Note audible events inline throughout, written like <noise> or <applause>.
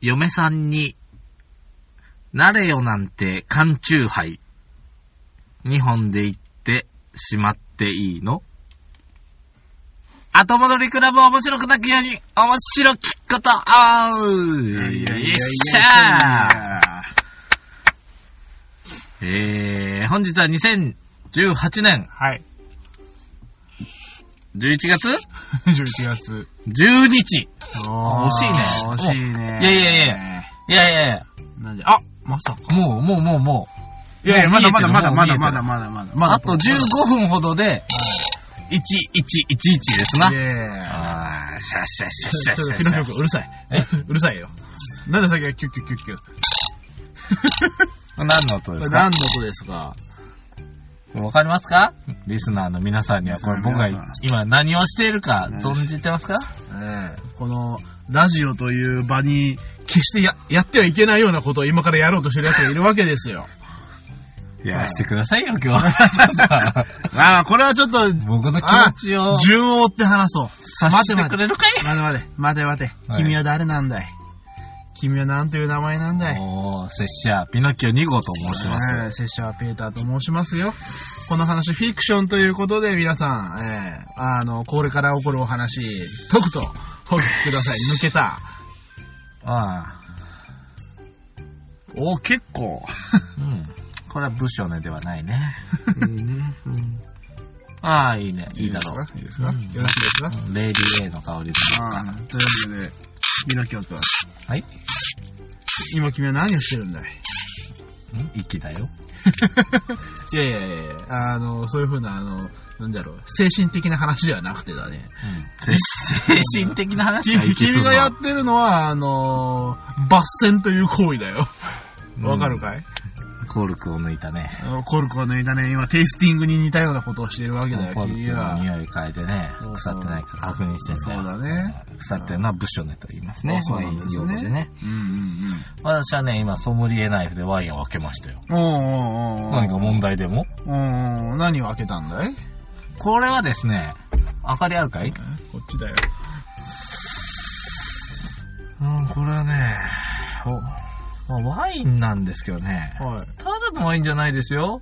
嫁さんに、なれよなんて缶チューハイ。2本で言ってしまっていいの？後戻りクラブ面白くなくように、面白きこと、あうよっしゃーえー、本日は2018年はい。11月？11月。<laughs> 10日。惜しいね惜しいね。いやいやいやいやいやいや、なんで、あ、まさか。もう、もう、もう、もう。いやいや、まだまだまだまだまだまだまだ。まだあと15分ほどで、1111ですな。いやいやいやあー、シャッシャッシャッシャッシャうるさい。うるさいよ。なんでさっきはキュッキュッキュッキュッ？何の音ですか？何の音ですか？わかりますか？リスナーの皆さんには、これ僕が今何をしているかうん存じてますか？ええ。この、ラジオという場に、決してや、やってはいけないようなことを今からやろうとしてる奴がいるわけですよ。やらせてくださいよ、今日は。<laughs> ああ、これはちょっと、僕の気持ちを順を追って話そう。察してくれるかい？待て待て、待て待て。はい君は誰なんだい？君は何という名前なんだい？おー、拙者、ピノキオ2号と申します。ええ拙者はペーターと申しますよ。この話フィクションということで皆さん、ええあの、これから起こるお話、とくとお聞きください。抜けた。あお、結構。あ、<laughs> うん。これは部署ねではないね。ああ、いいね。いいだろう。いいですか？うんよろしいですか？レディー A の香りですああ、というわけで、ミノキオ君。はい。今君は何をしてるんだい？ん？息だよ。<laughs> いやいやいやいやあの、そういうふうな、あの、なんだろう、精神的な話ではなくてだね。うん。精神的な話？が君がやってるのは、あの、抜栓という行為だよ。わかるかい、コルクを抜いたね。コルクを抜いたね、今テイスティングに似たようなことをしているわけだよ、コルクの。匂い変えてね腐ってないか確認してんそうだね。腐ってるのはブッショネと言いますね。そうなんですねでね。うんうん私はね、今ソムリエナイフでワインを開けましたよ。うん。おーおーおー何か問題でもおー何を開けたんだい？これはですね、明かりあるかい？こっちだよ。うん、これはね、おまあワインなんですけどね、はい。ただのワインじゃないですよ。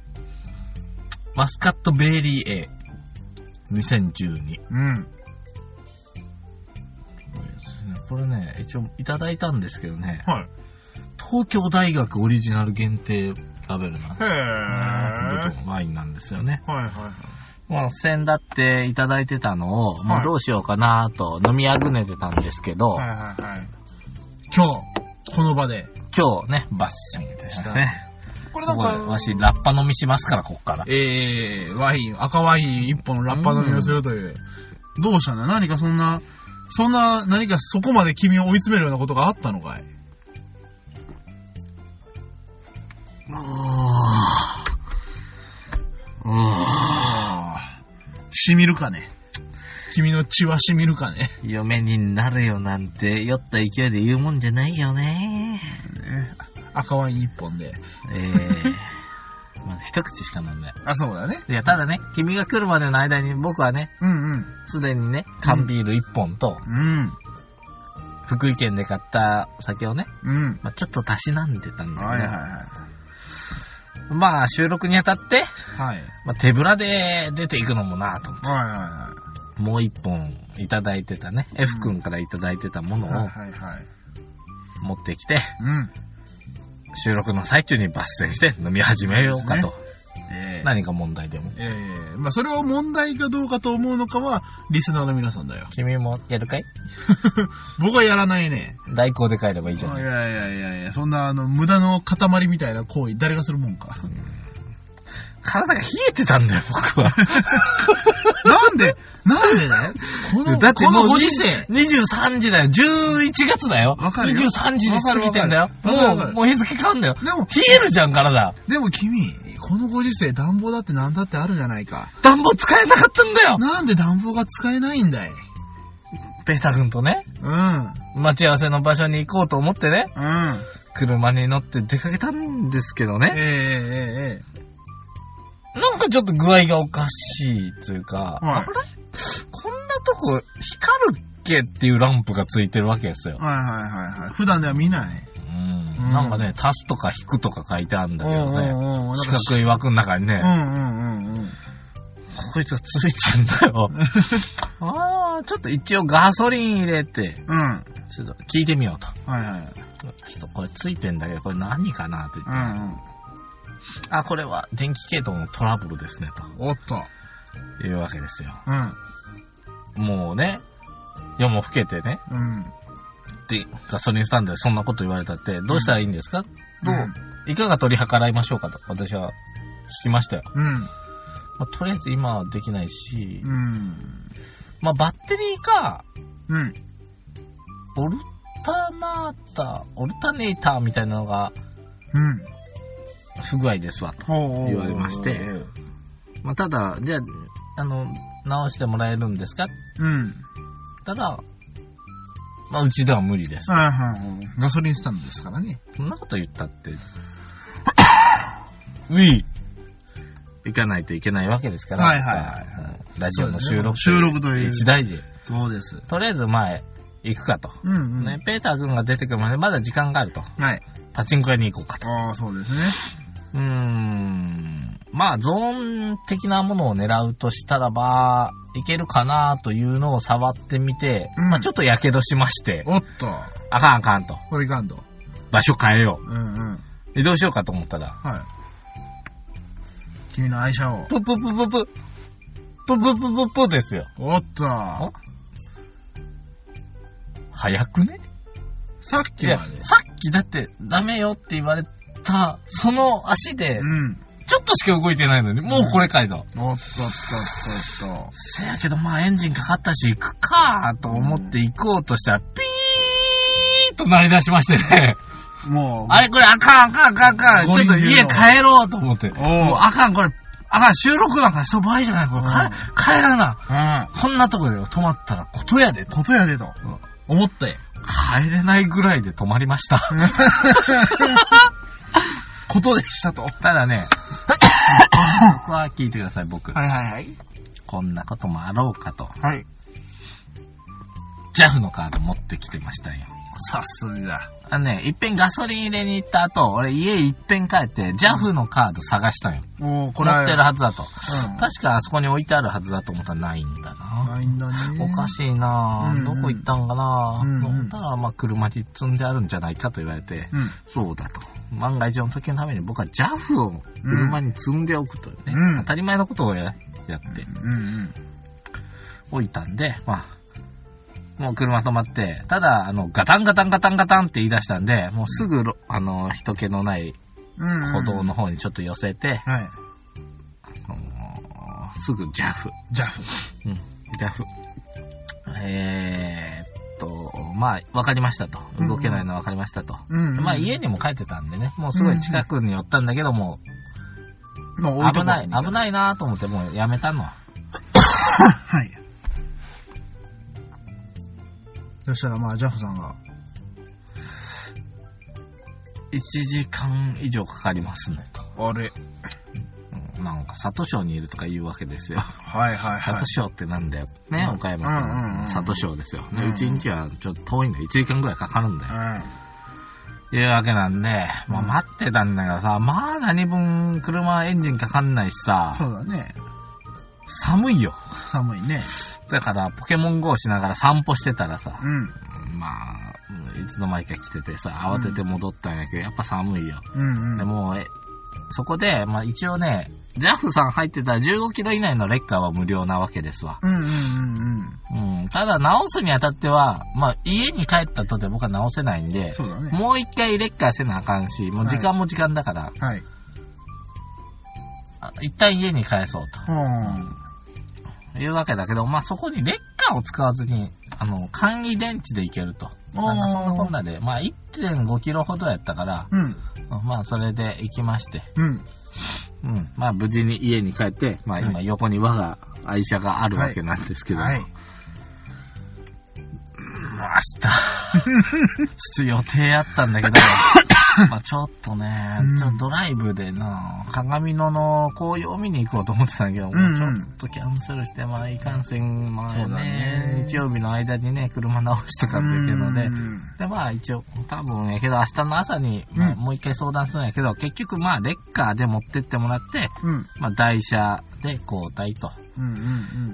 マスカットベリー A。2012。うん。これね、一応いただいたんですけどね、はい。東京大学オリジナル限定ラベルなへー。ワインなんですよね。はいはいはい。まあ、先だっていただいてたのを、もうどうしようかなと飲みあぐねてたんですけど、はいはいはい。今日、この場で。今日ね、バッシンでしたね。これここでわし、ラッパ飲みしますから、こっから。えー、ワイン、赤ワイン一本ラッパ飲みをするという。どうしたんだ？何かそんな、そんな、何かそこまで君を追い詰めるようなことがあったのかい？しみるかね君の血はしみるかね嫁になるよなんて、酔った勢いで言うもんじゃないよね。ね赤ワイン一本で。ええまあ、一口しか飲んでない。あ、そうだね。いや、ただね、君が来るまでの間に僕はね、うんうん。すでにね、缶ビール一本と、うん。福井県で買った酒をね、うん。まあ、ちょっとたしなんでたんだけど、はいはいはまあ、収録にあたって、い。はい。まあ、手ぶらで出ていくのもなと思って、はいはいはもう一本いただいてたね、F 君からいただいてたものをはいはい。持ってきて、うん。収録の最中に抜栓して飲み始めようかと。ええ何か問題でも。ええまあそれを問題かどうかと思うのかは、リスナーの皆さんだよ。君もやるかい？<laughs> 僕はやらないね。代行で帰ればいいじゃない。いやいやいやいや、そんなあの、無駄の塊みたいな行為、誰がするもんか。体が冷えてたんだよ、僕は。<laughs> なんで、なんでね？この、だってもうご時世。23時だよ。11月だよ。わかるよ23時で過ぎてんだよ。もう、もう日付変わんだよ。でも、冷えるじゃん、体。でも君、このご時世暖房だって何だってあるじゃないか。暖房使えなかったんだよ。なんで暖房が使えないんだい？ペータ君とね、うん。待ち合わせの場所に行こうと思ってね、うん。車に乗って出かけたんですけどね。ええええええなんかちょっと具合がおかしいというか、はいあれ？こんなとこ光るけっていうランプがついてるわけですよ。はいはいはいはい。普段では見ない。うん。うんなんかね、足すとか引くとか書いてあるんだけどね。おうおうおう四角い枠の中にね、うんうんうんうん。こいつがついちゃうんだよ。<laughs> ああ、ちょっと一応ガソリン入れて、うん。ちょっと聞いてみようと。はいはい。ちょっとこれついてんだけど、これ何かなって言って。うんうん。あ、これは電気系統のトラブルですね、おっと。というわけですよ。うん。もうね、夜も更けてね、うん。で、ガソリンスタンドでそんなこと言われたって、どうしたらいいんですか、どう、うんいかが取り計らいましょうかと、私は聞きましたよ。うん。まあ、とりあえず今はできないし、うん。まあ、バッテリーか、うん。オルタナータ、オルタネーターみたいなのがうん。不具合ですわ、と。言言われましてまあ、ただ、じゃあ、あの、直してもらえるんですか？うん。たら、まあ、うちでは無理です。はいはい。ガソリンスタンドですからね。そんなこと言ったって、ウィー行かないといけないわけですから、はいはいはいうんラジオの収録。収録という。一大事。そうです。とりあえず前、行くかと。うんうん。ね、ペーター君が出てくるまでまだ時間があると。はい。パチンコ屋に行こうかと。ああ、そうですね。うーん。まあ、ゾーン的なものを狙うとしたらば、いけるかなというのを触ってみて、うんまあちょっと火傷しまして、おっと。あかんあかんと。これいかんと。場所変えようんうん。う。移動しようかと思ったら、はい。君の愛車を。プププププ。プププププですよ。おっと。早くね？さっきまで。さっきだってダメよって言われた、その足で、うん。ちょっとしか動いてないのに、もうこれかいと。おっとっとっとっと。せやけど、まあエンジンかかったし、行くかと思って行こうとしたら、ピーッと鳴り出しましてね。もう、あれこれあかんあかんあかんあかん。ちょっと家帰ろうと思って。おうもうあかんこれ、あかん収録なんかしと場合じゃない。これか帰らな。うん。こんなとこで止まったらことやでと。ことやでと。思って。帰れないぐらいで止まりました。<laughs> ことでしたと。ただね、<laughs> 僕は聞いてください、僕。はいはいはい。こんなこともあろうかと。はい。JAF のカード持ってきてましたよ。さすが。あのね、いっぺんガソリン入れに行った後、俺家いっぺん帰って、JAF のカード探したよ。おー、これ持ってるはずだと。うん。確かあそこに置いてあるはずだと思ったらないんだな。ないんだね。おかしいなぁ、うんうんどこ行ったんかなぁ、うんうんたら、まあ、車に積んであるんじゃないかと言われて、うん。そうだと。万が一の時のために僕は JAF を車に積んでおくというね、うん当たり前のことをややってうんうん。おいたんで、まあ、もう車止まって、ただ、あの、ガタンガタンガタンガタンって言い出したんで、もうすぐろ、あの、人気のないうん。歩道の方にちょっと寄せて、はい。あのすぐ JAF。ジャフ。うん、JAF。えーっと、まあ、わかりましたと。動けないのはわかりましたと。うん。まあ、家にも帰ってたんでね、もうすごい近くに寄ったんだけども、もう危ない、危ないなと思ってもうやめたの。<coughs> はい。そしたらまあ、ジャフさんが、1時間以上かかりますねと。あれ。うんなんか、里省にいるとか言うわけですよ。はいはいは里省ってなんだよ。ね、うん岡山うんうんうん県里省ですよ。ね、うんうちんちはちょっと遠いんだよ。1時間ぐらいかかるんだよ。ういうわけなんで、まあうん待ってたんだけどさ、まあ何分車エンジンかかんないしさん。、そうだね。寒いよ。寒いね。だから、ポケモン GO しながら散歩してたらさ、うん。まあ、いつの間にか来ててさ、慌てて戻ったんやけど、やっぱ寒いよ。うんうん。でもう、え、そこで、まあ一応ね、ジャフさん入ってたら15キロ以内のレッカーは無料なわけですわ。うんうんうんうん。ただ直すにあたっては、まあ家に帰ったとで僕は直せないんでうん。、そうだね。もう一回レッカーせなあかんし、もう時間も時間だから、はい。あ一旦家に帰そううん。というわけだけど、まあそこにレッカーを使わずに、あの、簡易電池で行けると。なんかそんなこんなで、まあ1.5キロほどやったから、うん。まあそれで行きまして、うん。うん。まあ無事に家に帰って、まあ今横に我が愛車があるわけなんですけど、はい。もう明日、<laughs> ちょっと予定あったんだけど、<laughs> <laughs> まあちょっとね、うん。ちょっとドライブでな、鏡野の紅葉を見に行こうと思ってたんだけど、うんうん。もうちょっとキャンセルして、まあいかんせん、まあねね。日曜日の間にね、車直しとかっていうのでう、ん。で、まあ一応、多分やけど明日の朝に、まあうんもう一回相談するんやけど、結局まあレッカーで持ってってもらって、うん。まあ台車で交代と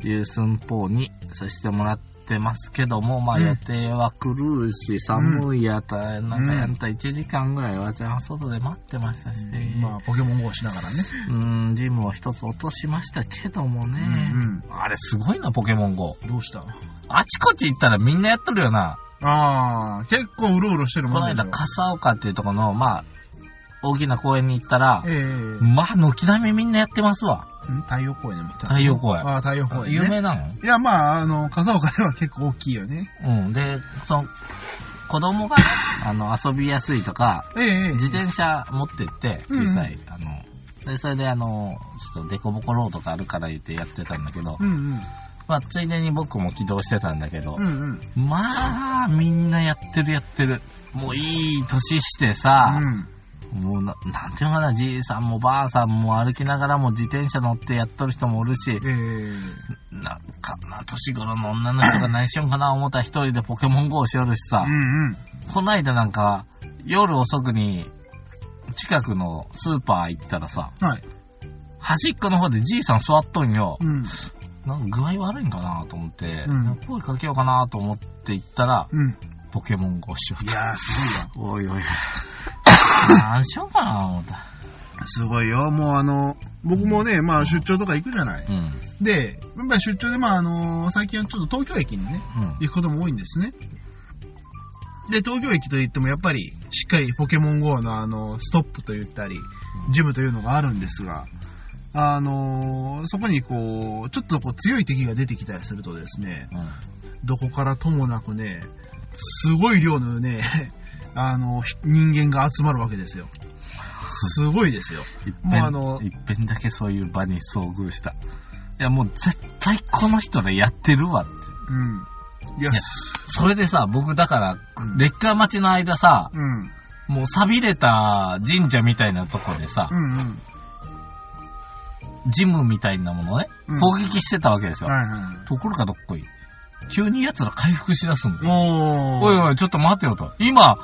いう寸法にさせてもらってますけども、まあうん予定は来るし、寒いやったら、なんかやったら1時間ぐらいはじゃあ外で待ってましたし、うん。まあ、ポケモン GO しながらね。うん、ジムを一つ落としましたけどもね、うんあれすごいな、ポケモン GO。どうした？あちこち行ったらみんなやっとるよな。ああ、結構うろうろしてるこの間、もんでしょ。笠岡っていうところの、まあ、大きな公園に行ったら、ええまあ、軒並みみんなやってますわ。ん？太陽公園で見た。太陽公園ああ、太陽公園、ね。有名なの？いや、まあ、あの、笠岡では結構大きいよね。うん。で、その、子供がね、<laughs> あの、遊びやすいとか、ええ自転車持ってって、うん小さい、あの、で、それであの、ちょっとデコボコロードがあるから言ってやってたんだけど、うんうん。まあ、ついでに僕も起動してたんだけどう、んうん。まあ、みんなやってるやってる。もういい年してさ、うん。な、なんていうのかな、じいさんもばあさんも歩きながらも自転車乗ってやっとる人もおるし、ええなんかな、年頃の女の人が何しよんかな思ったら一人でポケモン GO しよるしさう、んうん。こないだなんか、夜遅くに、近くのスーパー行ったらさ、はい。端っこの方でじいさん座っとんよ。うん。なんか具合悪いんかなと思って、うん声かけようかなと思って行ったら、うん。ポケモン GO しよういやー、すおいおい。何しようかな思った。すごいよ。もうあの、僕もね、まあ出張とか行くじゃない。うん。で、やっぱり出張で、まああの、最近はちょっと東京駅にね、うん。行くことも多いんですね。で、東京駅といってもやっぱりしっかりポケモン GO のあの、ストップと言ったり、ジムというのがあるんですが、あのそこにこう、ちょっとこう強い敵が出てきたりするとですね、うん。どこからともなくね、すごい量のね、あの、ひ人間が集まるわけですよ。すごいですよ。一もうあの遍、一遍だけそういう場に遭遇した。いやもう絶対この人でやってるわって。うん。いや、いやそれでさ、僕だから、レッカー待ちの間さ、うん。もう錆びれた神社みたいなとこでさう、んうん。ジムみたいなものをね、うん攻撃してたわけですよ。はいはい。ところがどっこい。急に奴ら回復しだすんだよ。おいおい、ちょっと待ってよと。今、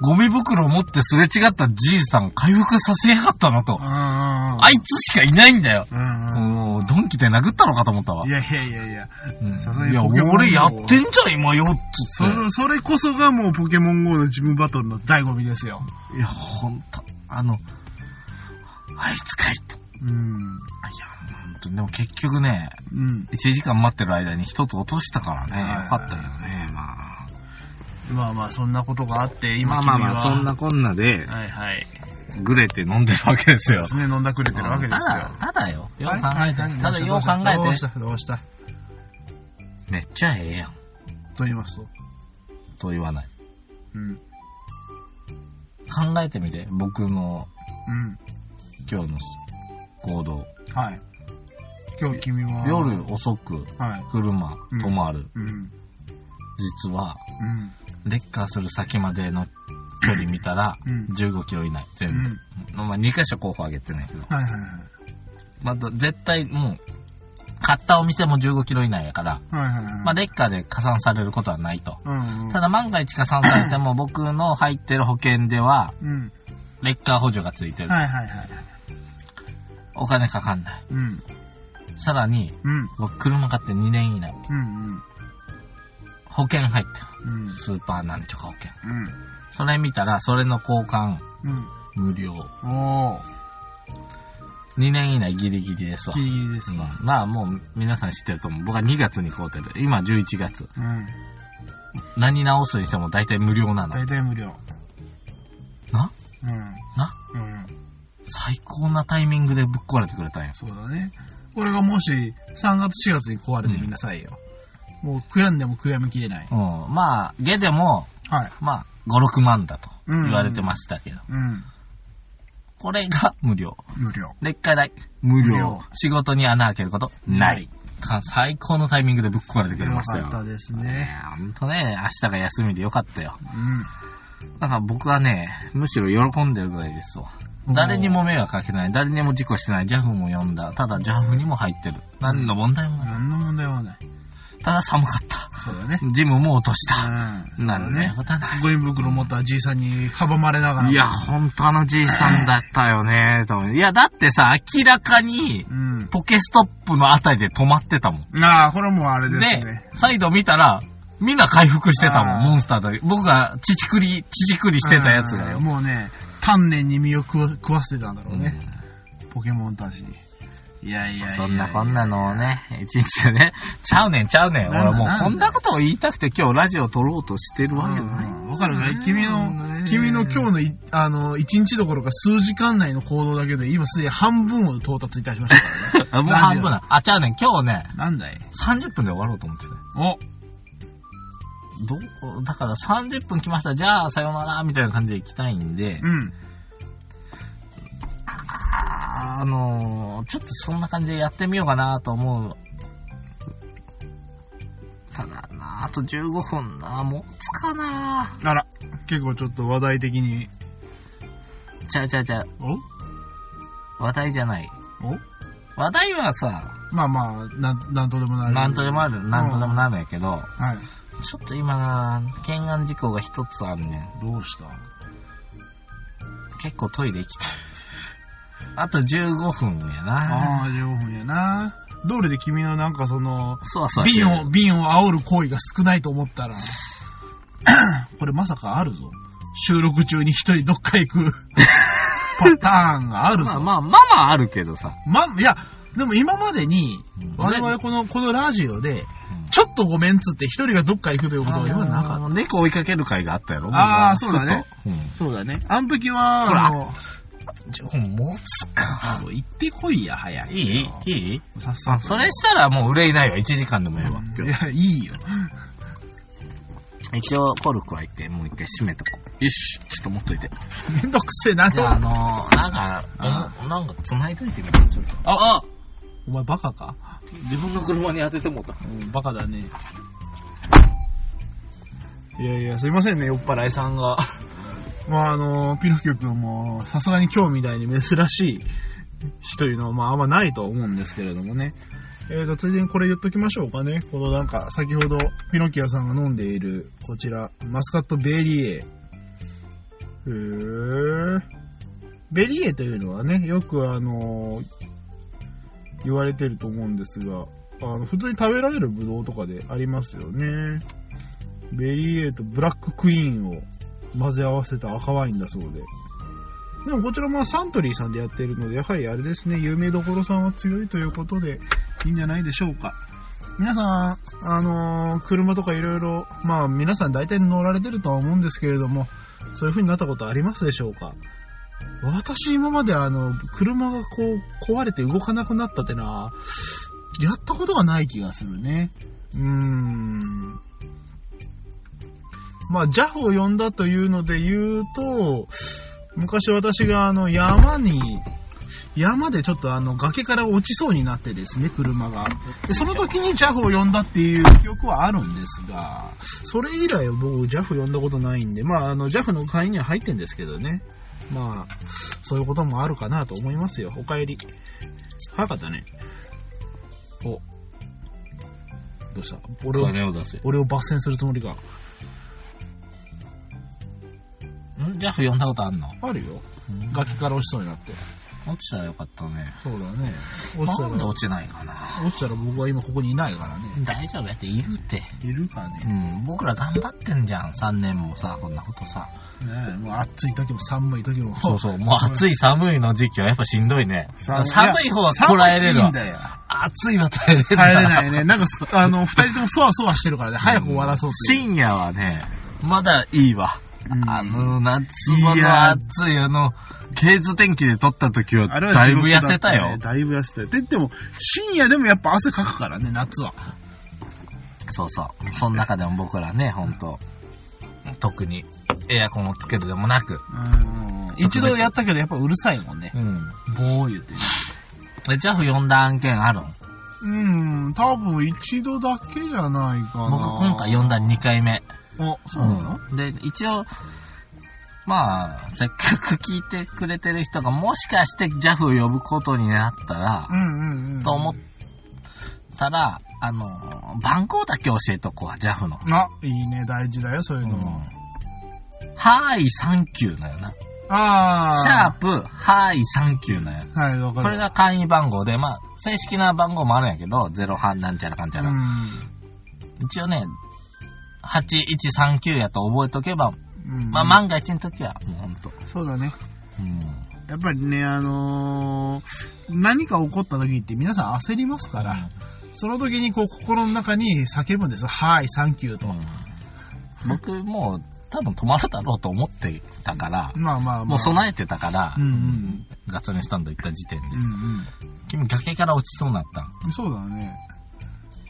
ゴミ袋持ってすれ違ったじいさん回復させやがったのと。ああいつしかいないんだよ。うんドンキで殴ったのかと思ったわい。やいやいやいや。うんいや、俺やってんじゃん、今よ、っつそって。れそれこそがもうポケモン GO のジムバトルの醍醐味ですよ。いや、ほんと、あの、あいつかいと。うん。いや、ほんと、でも結局ね、うん。1時間待ってる間に一つ落としたからね、よかったよね、まあ。まあまあ、そんなことがあって、今まあまあまあ、そんなこんなで、はいはい。グレて飲んでるわけですよ。ね、<laughs> 飲んだくれてるわけですよ。ただ、ただよ。よはいう考えて。ただよう考どうえ。してたどうした？めっちゃええやん。と言いますと？と言わない。うん。考えてみて、僕のうん。今日の行動。はい。今日君は。夜遅くはい。車うん止まる。うん。実は、うん。レッカーする先までの距離見たら、うん15キロ以内、全部。うん。まあ、2箇所候補上げてないけど。はいはいはい。まあ、絶対もう、買ったお店も15キロ以内やから、はいはいはい。まあ、レッカーで加算されることはないと。うんうん。ただ万が一加算されても、僕の入ってる保険では、うん。レッカー補助がついてる。はいはいはい。お金かかんない。うん。さらに、うん。僕車買って2年以内、うん保険入ってる。うん。うん。スーパーなんとか保険。うん。それ見たら、それの交換、うん。無料。おー。2年以内ギリギリですわ。ギリギリですうんか。まあもう皆さん知ってると思う。僕は2月に買うてる。今11月。うん。何直すにしても大体無料なの。大体無料。な？うん。な？うん。最高なタイミングでぶっ壊れてくれたんや。そうだね。これがもし3月4月に壊れてみなさいよ。もう悔やんでも悔やみきれない。うん。まあ、ゲでも、はい。まあ、5、6万だとうん言われてましたけど。うん。これが無料。無料。劣化代、無料。無料仕事に穴開けること、ない。か最高のタイミングでぶっ壊れてくれましたよ。よかったですねね。ほんとね、明日が休みでよかったよ。うん。だから僕はね、むしろ喜んでるぐらいですわ。誰にも迷惑かけない、誰にも事故してない、ジャフも呼んだ。ただジャフにも入ってる。何の問題もない。何の問題もない。ただ寒かった。そうだね。ジムも落とした。うん。なんね。ゴミ袋持ったじいさんに阻まれながら。いや、ほんとあのじいさんだったよね、と思ういや、だってさ、明らかに、うん。ポケストップのあたりで止まってたもん。ああ、これもうあれですでね。、再度見たら、みんな回復してたもん、モンスターだけ。僕が乳くり、乳くりしてたやつがようん。もうね、丹念に身を食わ食わせてたんだろうね。ポケモンたちに。いやいやいやそんなこんなのをね、一日でね、ちゃうねんちゃうねん。俺もうこんなことを言いたくて今日ラジオ撮ろうとしてるわけない。うんわかるかい？君うのん、君の今日のい、あの、一日どころか数時間内の行動だけで、今すでに半分を到達いたしましたからね。<laughs> あもう半分だ。あ、ちゃうねん。今日ね、なんだい？30分で終わろうと思ってたよお、どう、だから30分来ました。じゃあ、さよなら、みたいな感じで行きたいんで、うん。あのー、ちょっとそんな感じでやってみようかなと思う。ただな、あと15分な、もうつかな。あら、結構ちょっと話題的に。ちゃうちゃうちゃう。お？話題じゃない。お？話題はさ、まあまあ、なん、なんとでもなる。なんとでもある、なんとでもなるんやけど、はい。ちょっと今な、懸案事項が一つあるねん。どうした？結構トイレ行きたい。<laughs> あと15分やな。ああ、15分やな。道理で君のなんかその、そうそう。瓶を、瓶を煽る行為が少ないと思ったら、<clears throat> これまさかあるぞ。収録中に一人どっか行く <laughs> パターンがあるぞ。まあまあ、まあまああるけどさ。ま、いや、でも今までに、うん我々この、このラジオで、うんちょっとごめんっつって一人がどっか行くということは今なかっあの猫追いかける会があったやろ？あー僕そうだね。ふっとた。そうだね。あの時は、ほらあの、うん。もうつか。行ってこいや、早い。いいいい？さっさそれしたらもう憂いないわ。1時間でもええわ。いや、いいよ。一応、コルクは行って、もう一回閉めとこう。よし。ちょっと持っといて。めんどくせえな、じゃあ、あのー、なんか、おなんか繋いといてくれ。ちょっと。あ、あお前バカか？自分の車に当ててもうた。うん、バカだね。いやいや、すいませんね、酔っ払いさんが。<laughs> まあ、あの、ピノキオ君も、さすがに今日みたいに珍しい日というのは、まあ、あんまないと思うんですけれどもね。えーと、ついでにこれ言っときましょうかね。このなんか、先ほど、ピノキオさんが飲んでいる、こちら、マスカットベリエ。へー。ベリエというのはね、よくあの、言われてると思うんですが、あの、普通に食べられるブドウとかでありますよね。ベリーエとブラッククイーンを混ぜ合わせた赤ワインだそうで。でもこちらもサントリーさんでやってるので、やはりあれですね、有名どころさんは強いということでいいんじゃないでしょうか。皆さん、あのー車とかいろいろ、まあ皆さん大体乗られてるとは思うんですけれども、そういう風になったことありますでしょうか？私今まであの、車がこう壊れて動かなくなったってのは、やったことがない気がするね。うーん。まあ、JAF を呼んだというので言うと、昔私があの山に、山でちょっとあの崖から落ちそうになってですね、車が。で、その時に JAF を呼んだっていう記憶はあるんですが、それ以来僕 JAF 呼んだことないんで、まああの JAF の会員には入ってんですけどね。まあ、そういうこともあるかなと思いますよ。お帰り。早かったね。お。どうした？俺を、金を。俺を抜栓するつもりか。ん？ジャフ呼んだことあんの？あるよ。崖から落ちそうになって。落ちたらよかったね。そうだね。落ちたら、なんで落ちないかな？落ちたら僕は今ここにいないからね。大丈夫？やっているって。いるかうね。ん、僕ら頑張ってんじゃん。3年もさ、こんなことさ。ねえ、もう暑い時も寒い時も。そうそう。もう暑い寒いの時期はやっぱしんどいね。寒い寒い方はこらえれるわ寒いん。だよ。暑いは耐えれる。耐えれないね。なんか、あの、二人ともそわそわしてるからね、早く終わらそう。深夜はね、まだいいわ。うんあの、夏場の暑いあの、ケーズ天気で撮った時はだいぶ痩せたよ。だいぶ痩せたよ。って言っても、深夜でもやっぱ汗かくからね、夏は。そうそう。その中でも僕らね、ほんと、特にエアコンをつけるでもなく、一度やったけどやっぱうるさいもんね。うん。ボー言ってね。で、ジャフ呼んだ案件あるん？うん、多分一度だけじゃないかな。僕今回読んだ2回目。あ、そうなの、うんで、一応、まあ、せっかく聞いてくれてる人がもしかして JAF を呼ぶことになったら、うん、うんうんと思ったら、あの、番号だけ教えとこう、JAF の。あ、いいね、大事だよ、そういうのも。はーい、サンキューなよな。ああ。シャープ、はーい、サンキューなよ。はい、わかる。これが簡易番号で、まあ、正式な番号もあるんやけど、ゼロ半なんちゃらかんちゃら。うん。一応ね、8139やと覚えとけば、うんまあ、万が一の時は、もうほんと。そうだね。うん。やっぱりね、あのー何か起こった時って皆さん焦りますから、その時にこう心の中に叫ぶんですよ。はい、サンキューと。うん僕もう多分止まるだろうと思ってたから、まあまあまあ。もう備えてたから、うんうんガソリンスタンド行った時点でう。ん君崖から落ちそうになったんうん。そうだね。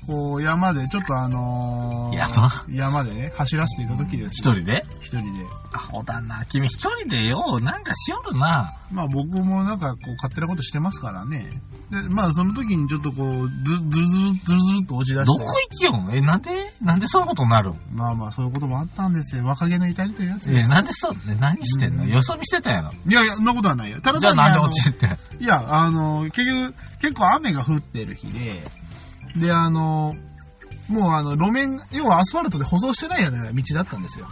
こう、山で、ちょっとあのー山？山でね、走らせていた時ですよ。一人で？一人で。アホだな。君一人でよ、なんかしよるな。まあ僕もなんかこう勝手なことしてますからね。で、まあその時にちょっとこう、ず、ずるずる、ずるずるっと落ち出して。どこ行きよんえ、なんで？なんでそういうことになるん？まあまあそういうこともあったんですよ。若気の至りというやつえ。なんでそう、え何してんの？うんよそ見してたやろ。いやいや、そんなことはないよ。ただじゃあなんで落ちてんいや、あの、結局、結構雨が降ってる日で、で、あの、もうあの、路面、要はアスファルトで舗装してないような道だったんですよ。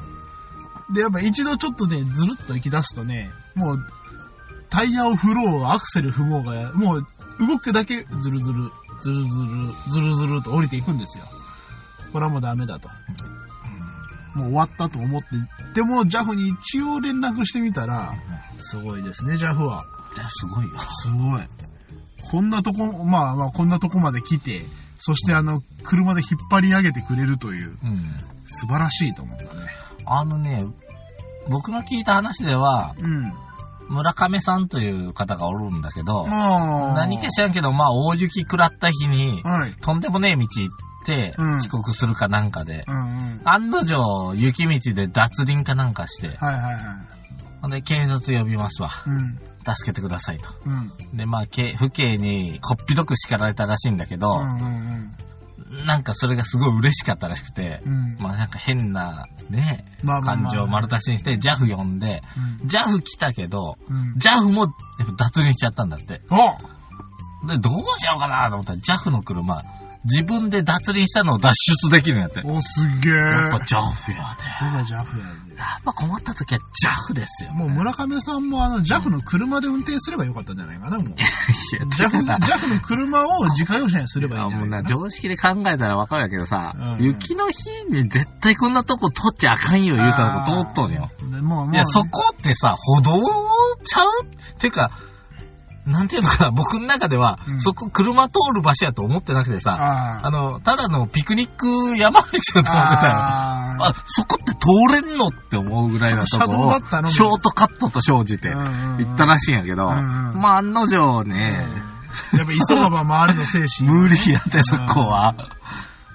で、やっぱ一度ちょっとね、ずるっと行き出すとね、もう、タイヤを振ろう、アクセル踏もうが、もう、動くだけずるずる、ずるずる、ずるずると降りていくんですよ。これはもうダメだと。もう終わったと思って、でも JAF に一応連絡してみたら、すごいですね、JAF は。すごいよ。すごい。こんなとこ、まあまあ、こんなとこまで来て、そしてあの、車で引っ張り上げてくれるという、うん。素晴らしいと思ったね。あのね、僕の聞いた話では、うん。村上さんという方がおるんだけど。何か知らんけど、まあ大雪食らった日に、はい。とんでもねえ道行って、うん遅刻するかなんかで、うんうん。案の定、雪道で脱輪かなんかして、はいはいはい。ほんで、警察呼びますわ。うん。助けてくださいと。うん。で、まあ、け府警にこっぴどく叱られたらしいんだけど、うんうんなんかそれがすごい嬉しかったらしくて、うん。うん。まあなんか変なね、まあまあまあ感情を丸出しにして JAF 呼んで、うん。JAF 来たけど、うん。JAF も脱輪しちゃったんだって。おで、どうしようかなと思ったら JAF の車、自分で脱輪したのを脱出できるんやって。お、すげえ。やっぱ JAF やで。これが JAF やで。やっぱ困った時は JAF ですよ。もう村上さんもあの JAF の車で運転すればよかったんじゃないかな、もう。<laughs> いや JAF, だから JAF の車を自家用車にすればいいんじゃもうないなかな。常識で考えたらわかるやけどさ、うん雪の日に絶対こんなとこ通っちゃあかんよ言うたらこ通っとんよ。でもう、もういや、そこってさ、歩道ちゃう？っていうか、なんていうのかな、<laughs> 僕の中では、うん。そこ車通る場所やと思ってなくてさ、あの、ただのピクニック山道だと思ってたよ。ああ、そこって通れんのって思うぐらいのとこ車道ろだったのショートカットと生じてー行ったらしいんやけど、まあ案の定ね、やっぱ急がば回れの精神。<laughs> 無理やってそこは。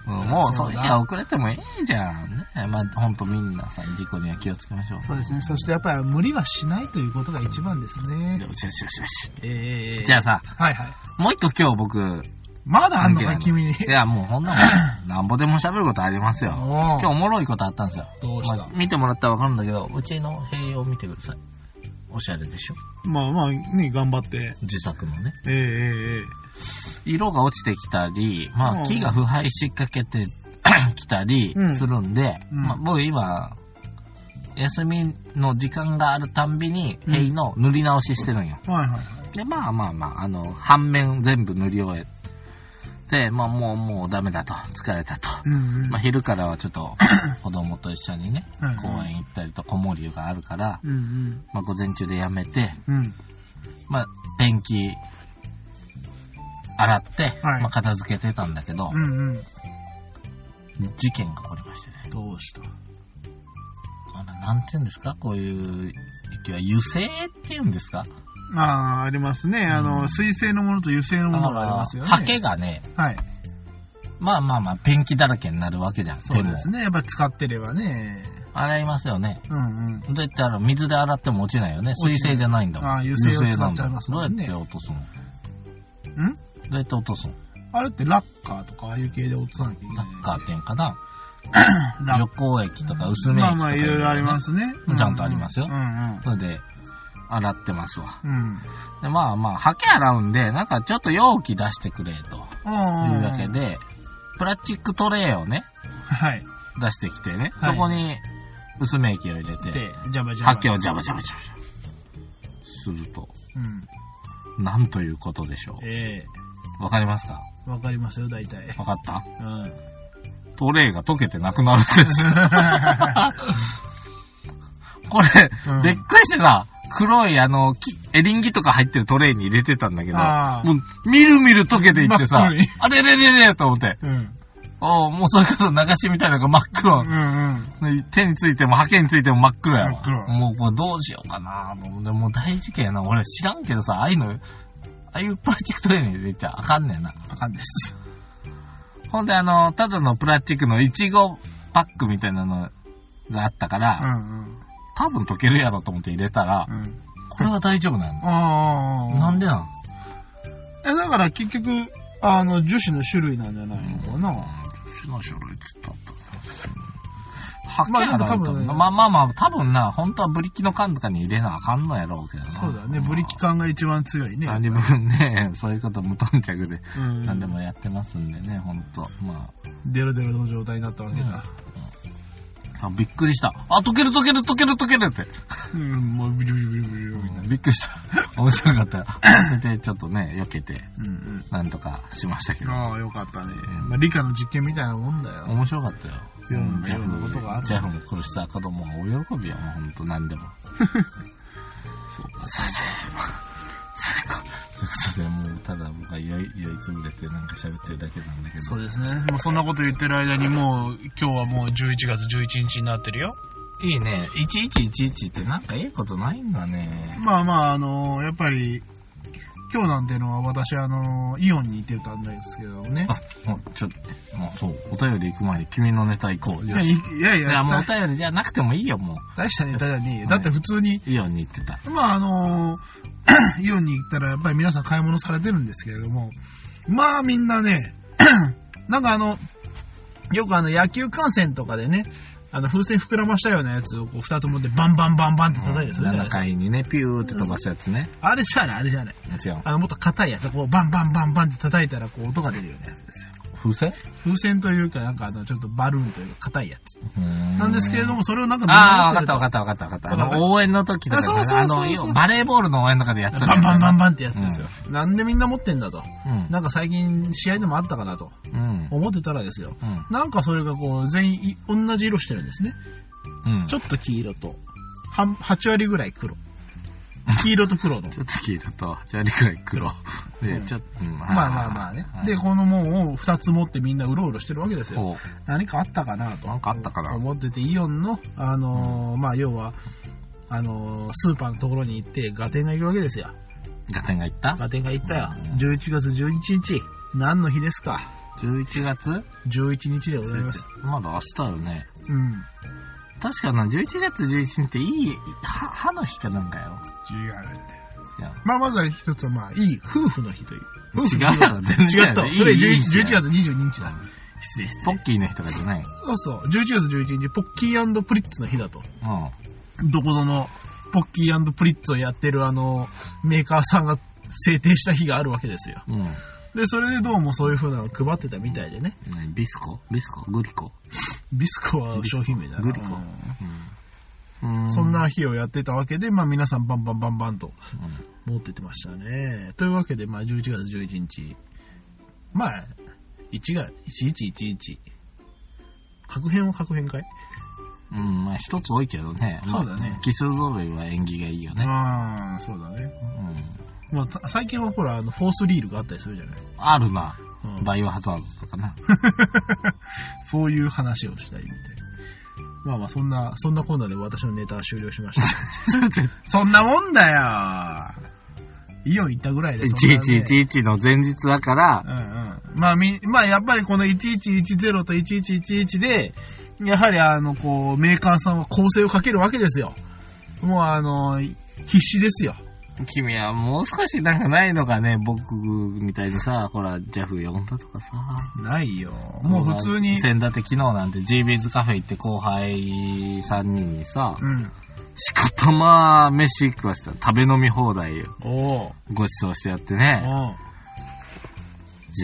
うんもうそうの日は遅れてもいいじゃん。ね、まあほんとみんなさ、事故には気をつけましょう。そうですね。そしてやっぱり無理はしないということが一番ですねよ。しよしよしよし。えじゃあさ、はいはい。もう一個今日僕、まだあんのか、君に。いやもうほんなもん、<laughs> なんぼでも喋ることありますよ。お今日おもろいことあったんですよ。どうした？まあ見てもらったらわかるんだけど、うちの塀を見てください。おしゃれでしょ？まあまあ、ね、頑張って。自作のね。ええええ色が落ちてきたり、まうんあ木が腐敗しかけて <coughs> きたりうんするんで、うんまあ僕今、休みの時間があるたんびにうん塀の塗り直ししてるんよ。えはいはい。で、まあまあまあ、あの、半面全部塗り終えて、まあもうもうダメだと、疲れたと。うんうん。まあ昼からはちょっと <laughs> 子供と一緒にね、公園行ったりと子守湯があるから、うんうん。まあ午前中でやめて、うん。まあペンキ洗って、はいまあ片付けてたんだけど、うんうん。事件が起こりましてね。どうした？あのなんて言うんですか？こういう雪は油性って言うんですか？ああ、ありますね。あうの、ん水性のものと油性のものがありますよね。ハケがね、はい。まあまあまあ、ペンキだらけになるわけじゃん。そうですね。ね。やっぱ使ってればね。洗いますよね。うんうん。どうやって洗う水で洗っても落ちないよね。水性じゃないんだもん。ああ油性を使っちゃいなんだますもんねどうやって落とすの？ん？どうやって落とすの？あれってラッカーとかああいう系で落とさなきゃいけない。ラッカーってんかな？ラッ旅行駅とか薄め駅とか、まあまあ、いろいろありますね。ちゃんとありますようんうん。それで、洗ってますわ。うん。で、まあまあ、ハケ洗うんで、なんかちょっと容器出してくれ、とうん。いうわけで、プラスチックトレイをね、はい。出してきてね、はいそこに薄め液を入れて、で、ジャバジャバ。ハケをジャバジャバジャバジャバすると、うん。なんということでしょえう。わかりますかえわかりますよ、大体。わかったうん。トレイが溶けてなくなるんですよ。これ、うんでっかいしてさ、黒いあの、きエリンギとか入ってるトレイに入れてたんだけど、もう、みるみる溶けていってさあれれれれと思って、うん。おうもうそれこそ流しみたいなのが真っ黒。うんうん。手についても、ハケについても真っ黒やわ。もう、これどうしようかなと思って、もう大事件やな。俺知らんけどさ、ああいうの、ああいうプラスチックトレイに入れちゃあかんねんな。あかんです。ほんで、あの、ただのプラスチックのイチゴパックみたいなのがあったから、うん多分溶けるやろと思って入れたら、うん。うん。これは大丈夫なの。ああ。なんでなん？え、だから結局、あの、樹脂の種類なんじゃないのかな？女子の書類つったった。はっきまあり洗うと、でも多分まあまあまあ、多分な、本当はブリキの缶とかに入れなあかんのやろうけどな。そうだね。ブリキ感が一番強いね。何分ね、そういうこと無頓着でうん。何でもやってますんでね、ほんと。まデロデロの状態になったわけだ。あ、あびっくりした。あ、溶ける溶ける溶ける溶けるって。うん、もうブリブリブリブリみたいな。びっくりした。面白かったよ。で、ちょっとね、避けて、うんうん。なんとかしましたけど。ああ、よかったね。まあ、理科の実験みたいなもんだよ。面白かったよ。うんジャいろんなことがある、ジャフも来るしさ、子供がお喜びやもん、ほんと、なんでも。そうか。させ、まあ、最高。そういうことで、もう、ただ僕は酔い、酔いつぶれてなんか喋ってるだけなんだけど。そうですね。もうそんなこと言ってる間にもう、今日はもう11月11日になってるよ。いいね。1111ってなんかええことないんだね。まあまあ、あのやっぱり、今日なんてのは私、あのイオンに行ってたんですけどね。あ、もう、ちょっと、もうそう、お便り行く前に君のネタ行こう。いや、いいやいいや、や、もうおた便りじゃなくてもいいよ、も大したネタじゃねえよ。だって普通に、う。いいように言ってた。まああの <clears throat> イオンに行ったらやっぱり皆さん買い物されてるんですけれども、まあみんなね、<clears throat> なんかあの、よくあの野球観戦とかでね、あの風船膨らましたようなやつをこう二つ持ってバンバンバンバンって叩いてするじゃない7ですか。階にね、ピューって飛ばすやつね。あれじゃない、あれじゃない。もちろん。あのもっと硬いやつ、こうバンバンバンバンって叩いたらこう音が出るようなやつですよ。風船？風船というか、なんかあの、ちょっとバルーンというか硬いやつ。ななんですけれども、それをなんかああ、わかったわかっったわかったわかった。あの、応援の時とかあそうそうそうあそうの、バレーボールの応援の中でやったバンバンバンン。バンってやつですよ。なんでみんな持ってんだと。うん。なんか最近試合でもあったかなとうん。思ってたらですよ。うん。なんかそれがこう、全員い同じ色してるんですね。うん。ちょっと黄色と、半8割ぐらい黒。黄色と黒の。<laughs> ちょっと黄色と、ジャリくらい黒。でう、んちょっと、うんまあまあまあねはい。で、この門を2つ持ってみんなうろうろしてるわけですよ。こ何かあったかなと。なんかあったかな？思ってて、イオンの、あのーまあ要は、あのースーパーのところに行って、ガテンがいるわけですよ。う、ガテンが言った？ガテンが行ったようん。11月11日。何の日ですか ?11 月？11日でございます。まだ明日よね。うん。確かな、11月11日っていい、歯歯の日かなんかよ。違う。いや、まあまずは一つはまあ、いい夫婦の日という。夫婦違の日うよ全然違った。いいそれいいいい11 11月22日だ。失礼失礼。ポッキーの日とかじゃない。そうそう。11月11日、ポッキープリッツの日だと。うん。どこぞのポッキープリッツをやってるあの、メーカーさんが制定した日があるわけですよ。うん。で、それでどうもそういう風なのを配ってたみたいでね。何ビスコ？ビスコ？グリコ？ビスコは商品名だな。グリコうんうん。そんな日をやってたわけで、まあ皆さんバンバンバンバンとうん。持ってってましたね。というわけで、まあ11月11日。まあ、1が、1111。確変は確変かいうん、まあ一つ多いけどね。まあそうだね奇数揃いは縁起がいいよね。ああ、そうだね。うん。まあた、最近はほら、あの、フォースリールがあったりするじゃない？あるな。うんバイオハザードとかな。<laughs> そういう話をしたいみたいな。まあまあ、そんな、そんなこんなで私のネタは終了しました。<laughs> そんなもんだよイオン行ったぐらいでね1111の前日だから、うんうん。まあみ、まあやっぱりこの1110と1111で、やはりあの、こう、メーカーさんは構成をかけるわけですよ。もうあの、必死ですよ。君はもう少しなんかないのかね、僕みたいにさ、ほら、ジャフ呼んだとかさ。ないよ。もう普通に。先だって昨日なんて GB's カフェ行って後輩3人にさ、うん。しこたま飯食わした食べ飲み放題よ。おうごちそうしてやってね。お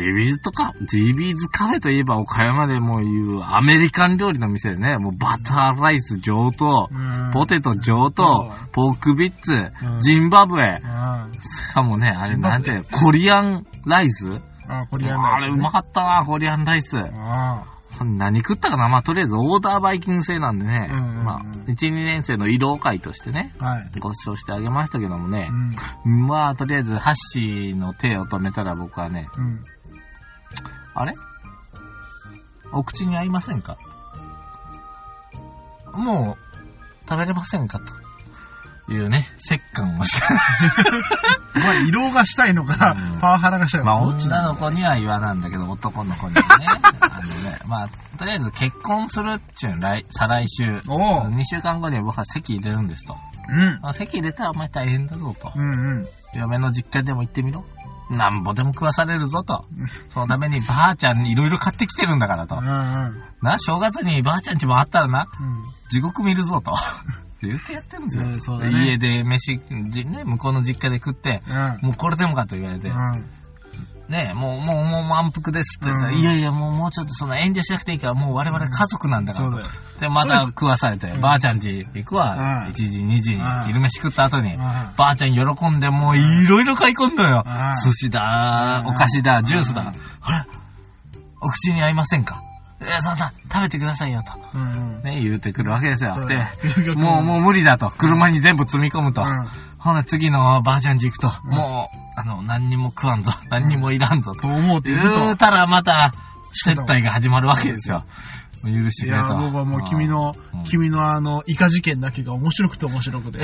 う GB's とか、GB's カフェといえば岡山でもう言うアメリカン料理の店でね、もうバターライス上等、うんポテト上等うん、ポークビッツう、んジンバブエ、うん。しかもね、あれなんて、コリアンライス？あ、コリアンライスねあれうまかったな、コリアンライス。あ何食ったかな？まあ、とりあえずオーダーバイキング制なんでね、うんうんうんまあ、1、2年生の移動会としてね、あ。はい。ご馳走してあげましたけどもねう、ん。まあ、とりあえず、ハッシーの手を止めたら僕はね、うん。あれ？お口に合いませんか？もう、食べれませんか？というね、折感をして。<laughs> まあ、色がしたいのかうん、パワハラがしたいのか。まあ、女なの子には言わなんだけど、男の子にはね。<laughs> あのね、まあ、とりあえず結婚するっちゅう来、再来週。おう。2週間後には僕は籍入れるんですと。うん。まあ、籍入れたらお前大変だぞと。うんうん。嫁の実家でも行ってみろ。なんぼでも食わされるぞとうん。そのためにばあちゃんにいろいろ買ってきてるんだからとう。んうん。な、正月にばあちゃんちもあったらな、うん。地獄見るぞと。<laughs> って言ってやってるんですよ。うんね家で飯、じね、向こうの実家で食って、うん。もうこれでもかと言われて、うん。ねもう、もう、もう満腹ですって言ったら、うん。いやいや、もう、もうちょっとその遠慮しなくていいから、もう我々家族なんだから。と。そうだよ。で、また食わされて、うん。ばあちゃん家行くわ。うん。1時、2時昼飯食った後に、うん。ばあちゃん喜んで、もういろいろ買い込んだよ。うん。寿司だ、うん。お菓子だ、ジュースだ。うん。あれ？お口に合いませんか？いや、そんな、食べてくださいよと。うん。ね、言うてくるわけですよ。でだ、<laughs> もう、もう無理だと。車に全部積み込むと。うん。ほな、次のばあちゃん家行くと、うんもう、あの、何にも食わんぞ。何にもいらんぞと。と思うって言言うたらまた、接待が始まるわけですよ。許していや、くれと。僕はもう君のうん、君のあの、イカ事件だけが面白くて面白くて。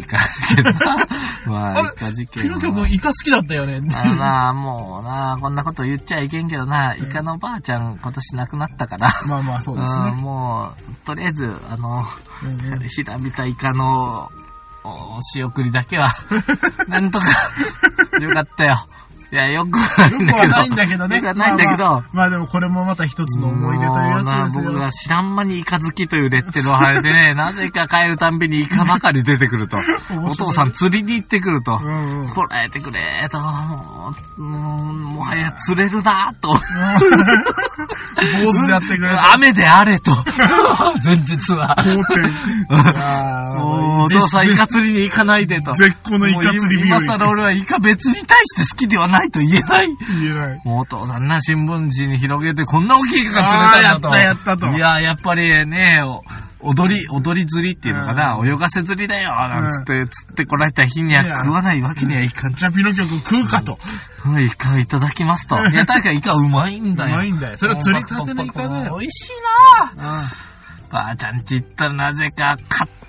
いかけどな。まあ、あれいか事件ピノキオは君イカ好きだったよね。あのな、もうな、こんなこと言っちゃいけんけどな、イカのばあちゃん今年亡くなったから。まあまあ、そうですんね。もう、とりあえず、あの、ひらびたイカの、お仕送りだけは、<laughs> なんとか、よかったよ。いや、よくはないんだけど。よくはないんだけどね。よくはないんだけど、まあまあまあでもこれもまた一つの思い出というやつですもうな僕よ。が知らん間にイカ好きというレッテルを貼れてね、<laughs> なぜか帰るたんびにイカばかり出てくると。お父さん釣りに行ってくると。うんうん。こらえてくれと、もう、もはや釣れるなと。<laughs> 坊主でやってくれた。<laughs> 雨であれと。前日は。お父さんイカ釣りに行かないでと。絶好のイカ釣り日も和う今更俺はイカ別に対して好きではないと言えない。言えない。もうお父さんな新聞紙に広げてこんな大きいイカが釣れたんだと。やったやったといや、やっぱりね、お踊り、踊り釣りっていうのかな、うん泳がせ釣りだよ、なんつって、釣ってこられた日には食わないわけにはいかん。じゃあピノキオ君食うかと。うんイカいただきますと。いや、確かイカうまいんだよ。うまいんだよそれは釣りたてのイカだよ美味しいなばあちゃんち行ったらなぜか、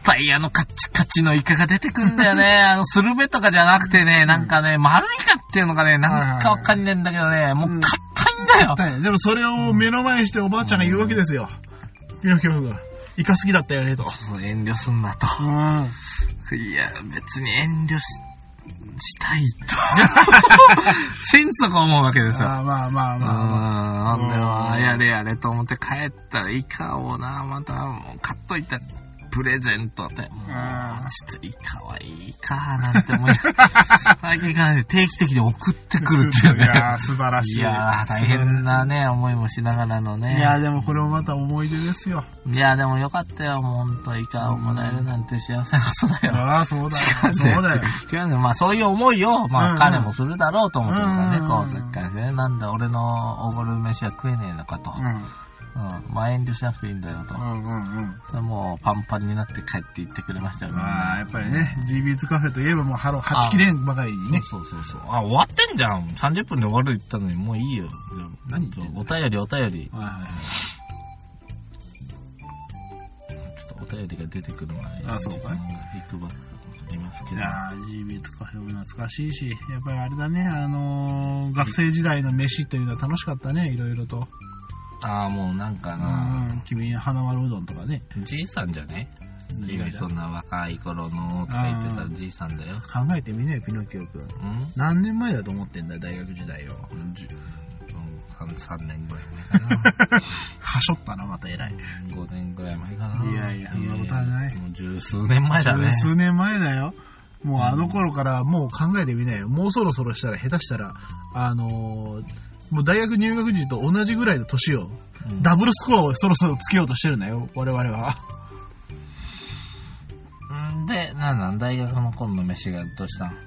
硬いあのカッチカチのイカが出てくんだよね。<laughs> あの、スルメとかじゃなくてね、なんかね、丸イカっていうのがね、なんかわかんねえんだけどね、もう硬いんだよ。はいでもそれを目の前にしておばあちゃんが言うわけですよ。ピノキオ君。イカ好きだったよねと。遠慮すんなと。うん。いや、別に遠慮し、したいと。<laughs> 心底思うわけですよ。まあまあまあうまあまあ。ーん、でも、やれやれと思って帰ったら、イカをな、また、もう買っといたプレゼントで、もう、ちょっとイカはいいか、なんて思い、最近からね、定期的に送ってくるっていうね。いやー、素晴らしい。いやー、大変なね、思いもしながらのね。いやー、でもこれもまた思い出ですよ。いや、でもよかったよ、もうほんと、イカをもらえるなんて幸せなことだよ。ああ、そうだよ。違そうだよ。違うんだよ。まあそういう思いを、まあ彼もするだろうと思ってるからね、こう、せっかくね。なんだ俺のおごる飯は食えねえのかと。うん。うん。まあ遠慮しなくていいんだよとう。んうんうん。それもうパンパンになって帰って行ってくれましたよ、みんなまあ、やっぱりね、GB's カフェといえばもうハロー8切れんばかりにね。そうそうそう。あ、終わってんじゃん。30分で終わる言ったのにもういいよ。何お便りお便り。はいはいはい。ちょっとお便りが出てくる前に。あそうかい時間がいくばかりますけど。いやー、GB's カフェも懐かしいし、やっぱりあれだね、あのー、学生時代の飯というのは楽しかったね、いろいろと。ああ、もうなんかうな、ん、君、花丸うどんとかね。じいさんじゃね？君そんな若い頃のとか言ってたじいさんだよ。考えてみなよ、ピノキオくん。うん？何年前だと思ってんだよ、大学時代を。うん、3年ぐらい前か <laughs> はしょったな、また偉い。な。5年ぐらい前かな。いやいやそんなことはないもう十数年前だね。数年前だよ。もうあの頃からもう考えてみなよ。もうそろそろしたら下手したら、あのーもう大学入学時と同じぐらいの年を、うんダブルスコアをそろそろつけようとしてるんだよ、我々は。うんで、なんなん？大学の今度飯がどうしたん？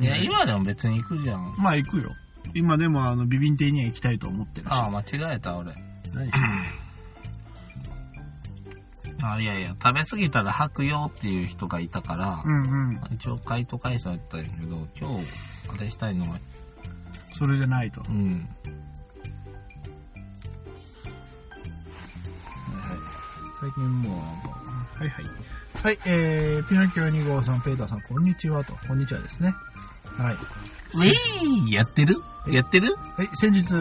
いや、今でも別に行くじゃん。まあ行くよ。今でもあの、ビビン亭には行きたいと思ってるし。ああ、間違えた、俺。何？<clears throat> あいやいや、食べ過ぎたら吐くよっていう人がいたから、うんうん。一応回答返したんやったんやけど、今日、あれしたいのは、それじゃないと。うん。最近もう、はいはい。はい、えー、ピノキオ2号さん、ペーターさん、こんにちはと。こんにちはですね。はい。ウィーやってる？やってる？はい、先日、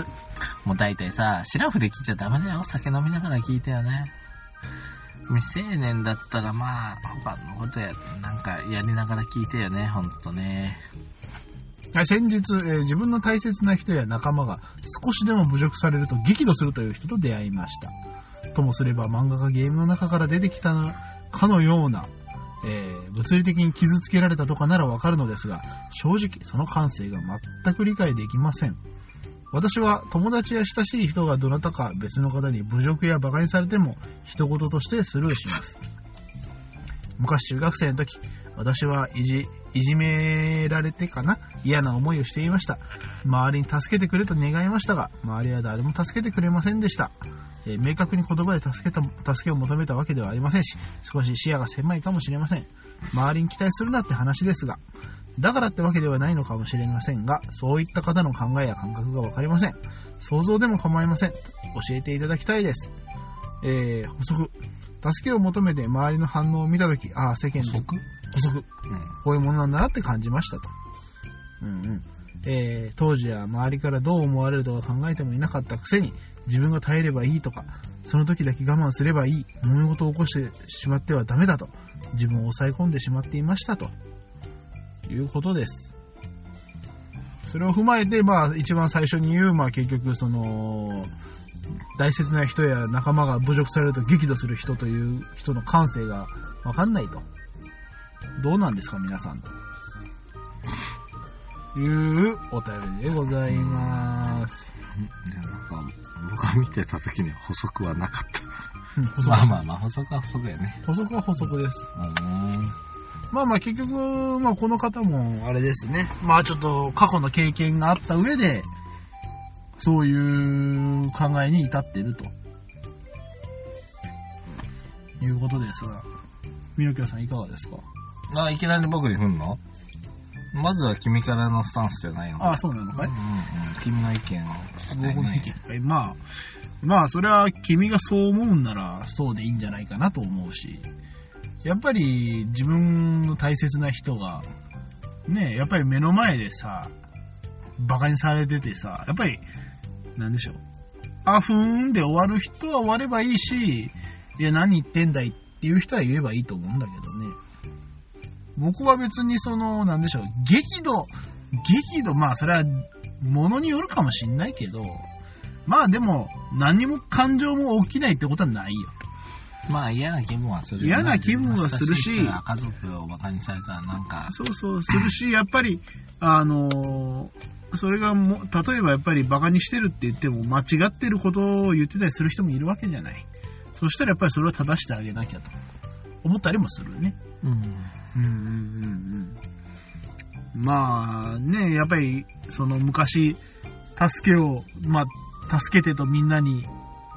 もう大体さ、シラフで聞いちゃダメだよ。酒飲みながら聞いてよね。未成年だったらまあ、他のことや、なんかやりながら聞いてよね、ほんとね。先日、えー自分の大切な人や仲間が少しでも侮辱されると激怒するという人と出会いました。ともすれば漫画がゲームの中から出てきたのかのような、えー物理的に傷つけられたとかならわかるのですが、正直その感性が全く理解できません。私は友達や親しい人がどなたか別の方に侮辱や馬鹿にされても一言としてスルーします。昔中学生の時、私はいじ、いじめられてかな？嫌な思いをしていました。周りに助けてくれと願いましたが、周りは誰も助けてくれませんでした。えー明確に言葉で助けた、助けを求めたわけではありませんし、少し視野が狭いかもしれません。周りに期待するなって話ですが、だからってわけではないのかもしれませんが、そういった方の考えや感覚がわかりません。想像でも構いません。教えていただきたいです。えー、補足。助けを求めて周りの反応を見たとき、ああ、世間で補足補足。うん。こういうものなんだなって感じましたと。うんうん。えー、当時は周りからどう思われるとか考えてもいなかったくせに、自分が耐えればいいとか、その時だけ我慢すればいい、揉め事を起こしてしまってはダメだと、自分を抑え込んでしまっていましたと、いうことです。それを踏まえて、まあ、一番最初に言う、まあ、結局、その、大切な人や仲間が侮辱されると激怒する人という人の感性がわかんないと。どうなんですか、皆さん。というお便りでございます。いや、なんか、僕が見てた時には補足はなかった。まあまあまあ、補足は補足やね。補足は補足です。うん。まあまあ結局、まあこの方もあれですね。まあちょっと過去の経験があった上で、そういう考えに至っていると。いうことですが、みのきょさんいかがですか？あ、いきなり僕に振んの？まずは君からのスタンスじゃないのああ、そうなのかい？うんうん。君の意見を聞きたい、ね。僕の意見。まあ、まあそれは君がそう思うんならそうでいいんじゃないかなと思うし、やっぱり自分の大切な人が、ね、やっぱり目の前でさ、馬鹿にされててさ、やっぱり、なんでしょう。あ、ふーんで終わる人は終わればいいし、いや、何言ってんだいっていう人は言えばいいと思うんだけどね。僕は別にその、なんでしょう、激怒、激怒、まあそれは、ものによるかもしんないけど、まあでも、何にも感情も起きないってことはないよ。まあ嫌な気分はする嫌な気分はするし家族を馬鹿にされたらなんか、そうそう、するし、やっぱり、あのーそれがも、例えばやっぱり馬鹿にしてるって言っても間違ってることを言ってたりする人もいるわけじゃない。そしたらやっぱりそれを正してあげなきゃと思ったりもするね。うん。うんうんうん。まあね、やっぱりその昔、助けを、まあ、助けてとみんなに、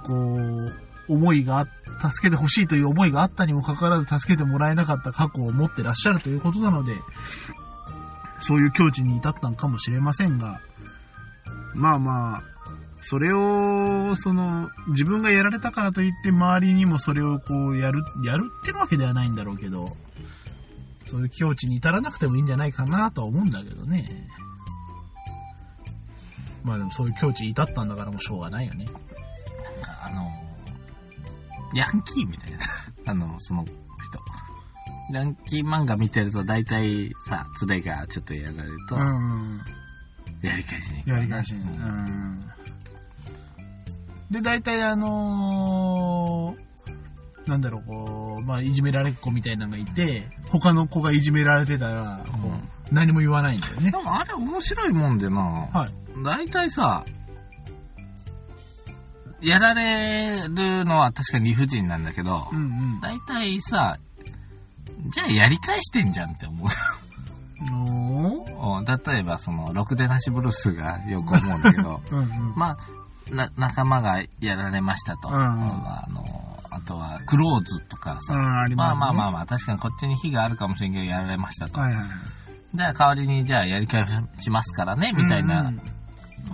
こう、思いが、助けてほしいという思いがあったにもかかわらず助けてもらえなかった過去を持ってらっしゃるということなので、そういう境地に至ったのかもしれませんが、まあまあ、それを、その、自分がやられたからといって周りにもそれをこうやる、やるってるわけではないんだろうけど、そういう境地に至らなくてもいいんじゃないかなとは思うんだけどね。まあでもそういう境地に至ったんだからもうしょうがないよね。あの、ヤンキーみたいな。<laughs> あの、その人。ヤンキー漫画見てると大体さ、連れがちょっとやられると、うん。やり返しに行くやり返しに。うん。で、大体あのー、なんだろう、こう、まあ、いじめられっ子みたいなのがいて、他の子がいじめられてたら、こう、うん何も言わないんだよねで。もあれ面白いもんでな、はい。大体さ、やられるのは確かに理不尽なんだけどう、んうん。大体さ、じゃあやり返してんじゃんって思う。<laughs> 例えばその、ろくでなしブルースがよく思うんだけど、<laughs> うんうん。まあ、な、仲間がやられましたと。うんうんあの、あとは、クローズとかさ。うん、ありまあますね。まあまあまあ、確かにこっちに火があるかもしれんけど、やられましたと。はいはいはい。じゃあ代わりに、じゃあやり返しますからね、みたいな。うん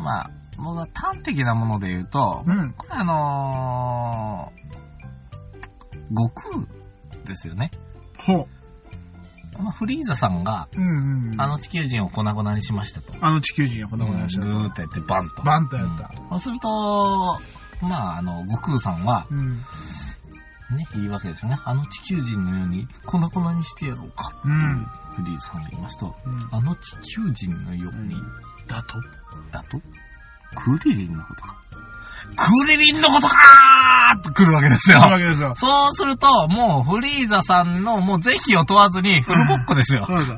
まあ、僕は端的なもので言うと、うん。うん。これあのー、悟空ですよね。ほう。まあフリーザさんが、うんうん。あの地球人を粉々にしましたと。あの地球人がこんなことやしたぐーっとやってバンと。バンとやった。そうすると、まあ、あの、悟空さんは、うん。ね、いいわけですね。あの地球人のように粉々にしてやろうか。うん。フリーズさんが言いますと、うんあの地球人のように、だとだと、クリリンのことか。クリリンのことかーって来るわけですよそういう。わけですよ。そうすると、もうフリーザさんのもう是非を問わずにフルボッコですよ。そうです。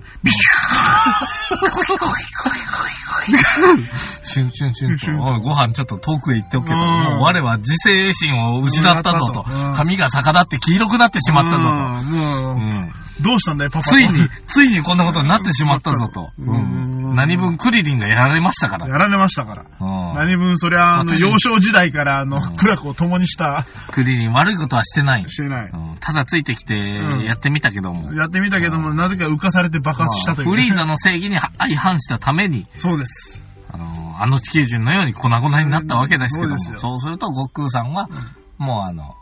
シュンシュンシュンと、シュンおいご飯ちょっと遠くへ行っておけと、うんもう我は自制心を失ったぞとうん、髪が逆立って黄色くなってしまったぞと。うんどうしたんだよ、パパ。ついに、ついにこんなことになってしまったぞと。うんうん何分クリリンがやられましたから。やられましたから。うん何分、そりゃ、あの、私幼少時代から、あのう、ん苦楽を共にした、クリリン悪いことはしてない。してない。うんただついてきてんやってみたけども。やってみたけども、なぜか浮かされて爆発したという。フリーザの正義に相反したために、そうです。あの、あの地球人のように粉々になったわけですけども、そうすると悟空さんは、もうあの、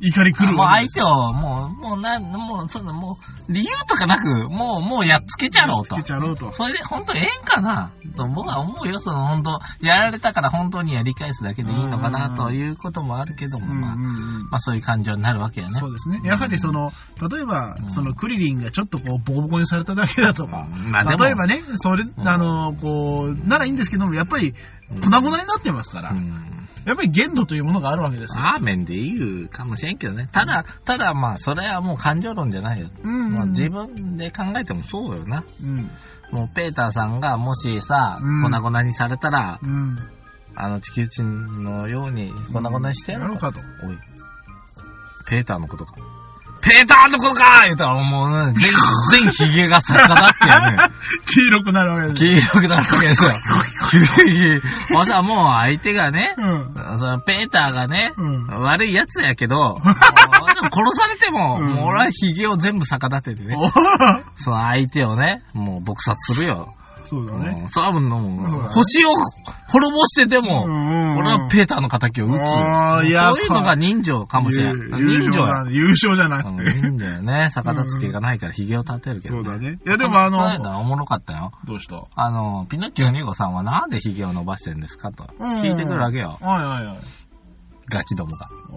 怒り狂うもう相手を、もう、もうな、もう、その、もう、理由とかなく、もう、もうやっつけちゃろうと。つけ。ちゃろうと。それで、本当ええんかな？と僕は思うよ、その、本当やられたから本当にやり返すだけでいいのかな、ということもあるけども、まあ、まあそういう感情になるわけよね。そうですね。やはりその、例えばう、ん。そのクリリンがちょっとこう、ボコボコにされただけだとか、まあ例えばね、それ、んあの、こう、ならいいんですけども、やっぱり、粉々になってますから、うんやっぱり限度というものがあるわけですよ。ラーメンで言うかもしれんけどね。ただ、ただまあ、それはもう感情論じゃないよ。うんまあ、自分で考えてもそうよな。うん。もう、ペーターさんがもしさ、うん粉々にされたら、うん。あの地球人のように粉々にしてやろうか。と。おい。ペーターのことか。ペーターのことか言うたらもうね、全、全ヒゲが逆立ってやね。黄色くなるわけです黄色くなるわけですよ。<laughs> ほさ、もう相手がね、うん。そのペーターがね、うん。悪い奴やけど、<laughs> もうでも殺されても、うんもう俺はヒゲを全部逆立ててね、その相手をね、もう撲殺するよ。そうだね。うんそれはもう、星を滅ぼしてでも、ん俺はペーターの仇を撃つ。そういうのが人情かもしれん。優人情や。勝優勝じゃなうんくて。人情やね。逆立つ気がないからヒゲを立てるけど、そうだね。いや、でもあこのおもろかったよ。どうした？あの、ピノッキオ2号さんはなんでヒゲを伸ばしてるんですかと聞いてくるわけよ。はいはいはい。ガキどもが。<laughs>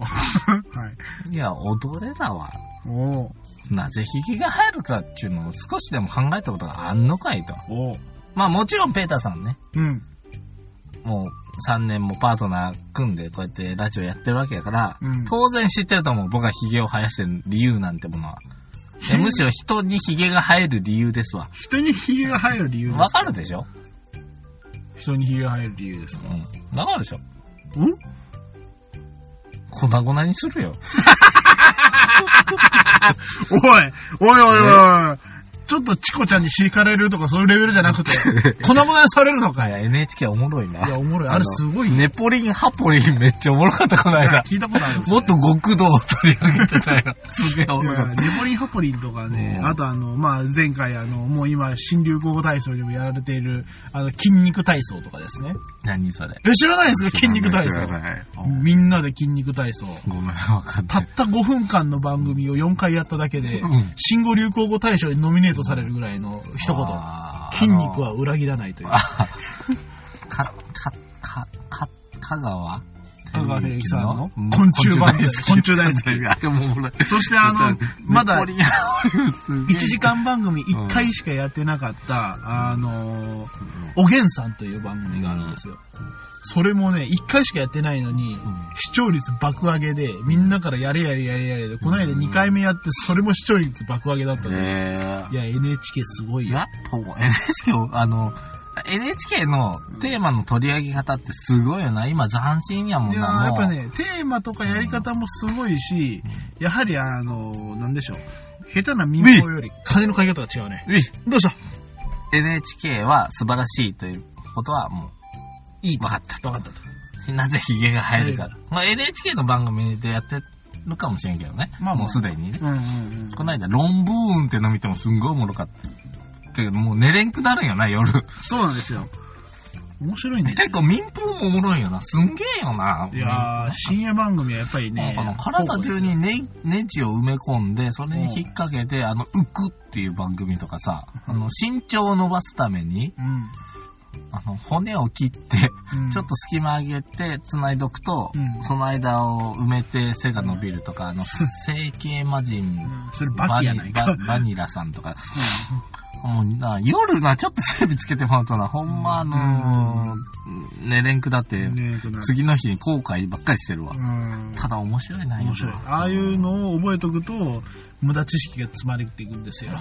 はい。いや、踊れらは、おーなぜヒゲが生えるかっていうのを少しでも考えたことがあんのかいと。まあもちろんペーターさんね、うん。もう3年もパートナー組んでこうやってラジオやってるわけだから、うん当然知ってると思う。僕がヒゲを生やしてる理由なんてものは。で <laughs> むしろ人にヒゲが生える理由ですわ。人にヒゲが生える理由わかるでしょ？人にヒゲが生える理由ですか？うん。わかるでしょ？ん？粉々にするよ。<laughs> おいおいおいおいちょっとチコちゃんに敷かれるとかそういうレベルじゃなくて、<laughs> 粉々にされるのかいいや、NHK おもろいな。いや、おもろい。あれすごいね。ネポリン、ハポリンめっちゃおもろかった、この間。聞いたことあるんですよもっと極道を取り上げてたよ。<laughs> すげえおもろかった。<laughs> ネポリンハポリンとかね、うんあとあの、まあ、前回あの、もう今、新流行語体操でもやられている、あの、筋肉体操とかですね。何それ。え、知らないですか？筋肉体操みんなで筋肉体操。ごめん、わかんない。たった5分間の番組を4回やっただけで、うん新語・流行語大賞にノミネートされるぐらいの一言。筋肉は裏切らないという。<laughs> か、か、か、か、香川香川照之さんのうん昆虫番組昆虫大好き。そしてあの、<laughs> まだネポリアン1時間番組1回しかやってなかった、あのー、おげんさんという番組があるんですよ。それもね、1回しかやってないのに、視聴率爆上げで、みんなからやれやれやれやれで、この間2回目やって、それも視聴率爆上げだったの。え。いや、NHK すごいよ。やっぱ NHK を、あの、NHK のテーマの取り上げ方ってすごいよな。今斬新やもんな。やっぱ。ね、テーマとかやり方もすごいし、やはりあの、なんでしょう。下手な民放より金の買い方が違うね。ういどうした？NHK は素晴らしいということはもいい分かった分かったと。う、なぜヒゲが生えるか。まあ、NHK の番組でやってるかもしれんけどね。まあまあもうすでにね。うんうんうん。この間、ロンブーンっての見てもすんごいおもろかった。けど、もう寝れんくなるんよな、夜。そうなんですよ。面白いね。結構民放もおもろいよな。すんげえよな。いやー、深夜番組はやっぱりねなんかな、体中にネネジを埋め込んで、それに引っ掛けて、あの、浮くっていう番組とかさ、あの、身長を伸ばすために、うん。あの、骨を切って、うんちょっと隙間上げて繋いどくと、うんその間を埋めて背が伸びるとか、あの、整形魔人、うんそれバキやないか。バニババニラさんとか、もうな、夜な、ちょっとテレビつけてもらうとな、ほんまあのー、寝れんくだって、次の日に後悔ばっかりしてるわう。ん。ただ面白いな、面白い。ああいうのを覚えとくと、無駄知識が積まれていくんですよ。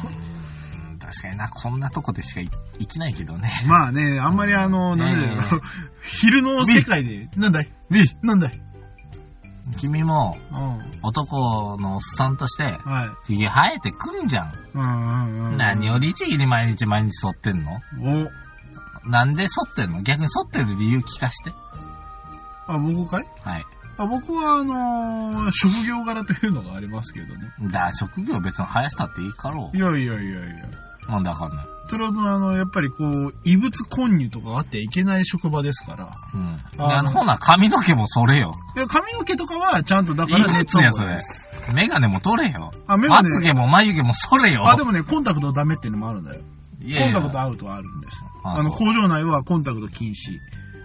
うん確かにな、こんなとこでしかい生きないけどね。まあね、あんまりあの、なんでだろう、昼の世界で、なんだい？みなんだい？君もうん。男のおっさんとして、はい。ひげ生えてくんじゃん。うんうんうん。何を律儀に毎日毎日剃ってんの？お、なんで剃ってんの？逆に剃ってる理由聞かして。あ、僕かい？はい。あ僕は、あのー職業柄というのがありますけどね。だ職業別に生やしたっていいかろいやいやいやいや。う。なんでわかんない。それは、あの、やっぱりこう、異物混入とかあってはいけない職場ですから。うん。であのほな髪の毛も剃れよ。いや、髪の毛とかはちゃんとだかいらくつや、それです。。メガネも取れよ。あ、メガネ。まつげも眉毛も剃れよ。あ、でもね、コンタクトダメっていうのもあるんだよ。いやいやコンタクトアウトはあるんです。ああの、工場内はコンタクト禁止。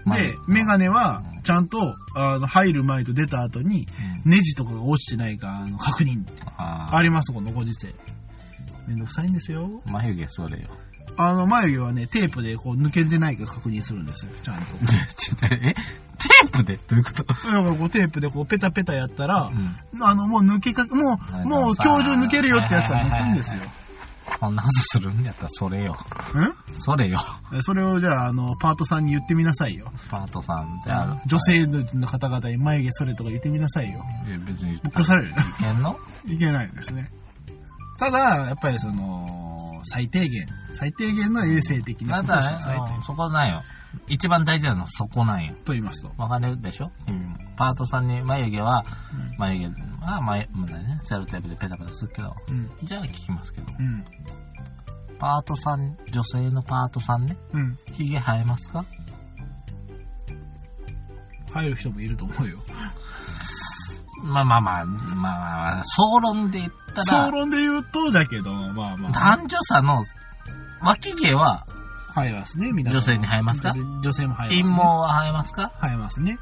まあで、メガネは、ちゃんと、あの、入る前と出た後に、うんネジとかが落ちてないか、あの、確認。ああります、このご時世。めんどくさいんですよ。ー眉毛剃れよ。あの、眉毛はね、テープでこう、抜けてないか確認するんですよ、ちゃんと。<laughs> ちょ、ちょ、え？テープで？どういうこと？だからこう、テープでこう、ペタペタやったらう、ん。あの、もう抜けか、も、はいうもう今日中抜けるよってやつは抜くんですよ。こんなことするんやったらそれよ。ん？それよ。それをじゃあ、あの、パートさんに言ってみなさいよ。パートさんである。女性の方々に眉毛それとか言ってみなさいよ。いや別に。殺されるよ。いけんの？いけないですね。ただ、やっぱりその、最低限、最低限の衛生的なことをしなさいとそこなんよ。一番大事なのはそこなんよ。と言いますと。わかるでしょ？パートさんに眉毛は、眉毛は眉、まだね、セロテープでペタペタするけど、うん。じゃあ聞きますけど、うん。パートさん、女性のパートさんね、うん。ヒゲ生えますか？入る人もいると思うよ。まあまあまあ、まあまあ、総論で言ったら総、論で言うと、だけど、まあまあ。男女差の脇毛は生えますね、皆さん。女性に生えますか女性も生えます、ね。陰毛は生えますか生えますね。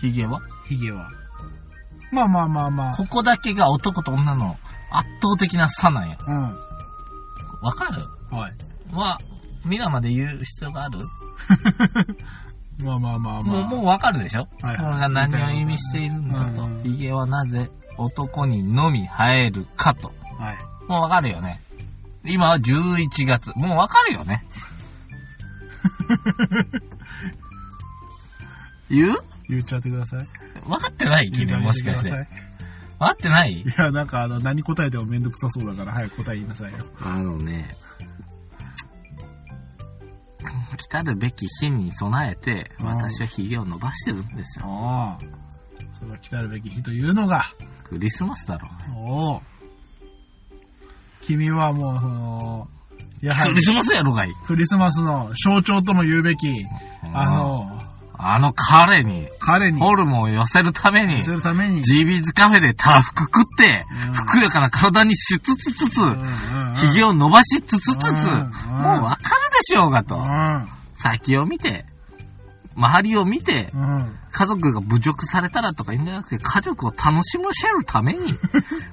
ヒゲは髭は。まあまあまあまあ。ここだけが男と女の圧倒的な差なんや。うんわかる。はい。まあ、皆まで言う必要がある、まあまあまあまあ。もう、もうわかるでしょ？はいはいこれが何を意味しているんだとうん。ヒゲはなぜ男にのみ生えるかと。はい。もうわかるよね。今は11月。もうわかるよね。<laughs> 言う？言っちゃってください。わかってない君もしかして。言っわかってない？いや、なんかあの、何答えてもめんどくさそうだから、早く答え言いなさいよ。あのね、来たるべき日に備えて、うん私は髭を伸ばしてるんですよ。ああ。それは来たるべき日というのが、クリスマスだろ。おお。君はもう、その、やはりクリ、スマスやろがい。クリスマスの象徴とも言うべき、あの、あの彼に、彼に、ホルモンを寄せるためにす、るために、ジービーズカフェでたらふく食って、うんふくよかな体にしつつつつ、うんうんうん髭を伸ばしつつつつ、もうわかるでしょうがとう。ん。先を見て、周りを見て、うん。家族が侮辱されたらとか言うんじゃなくて、家族を楽しませるために、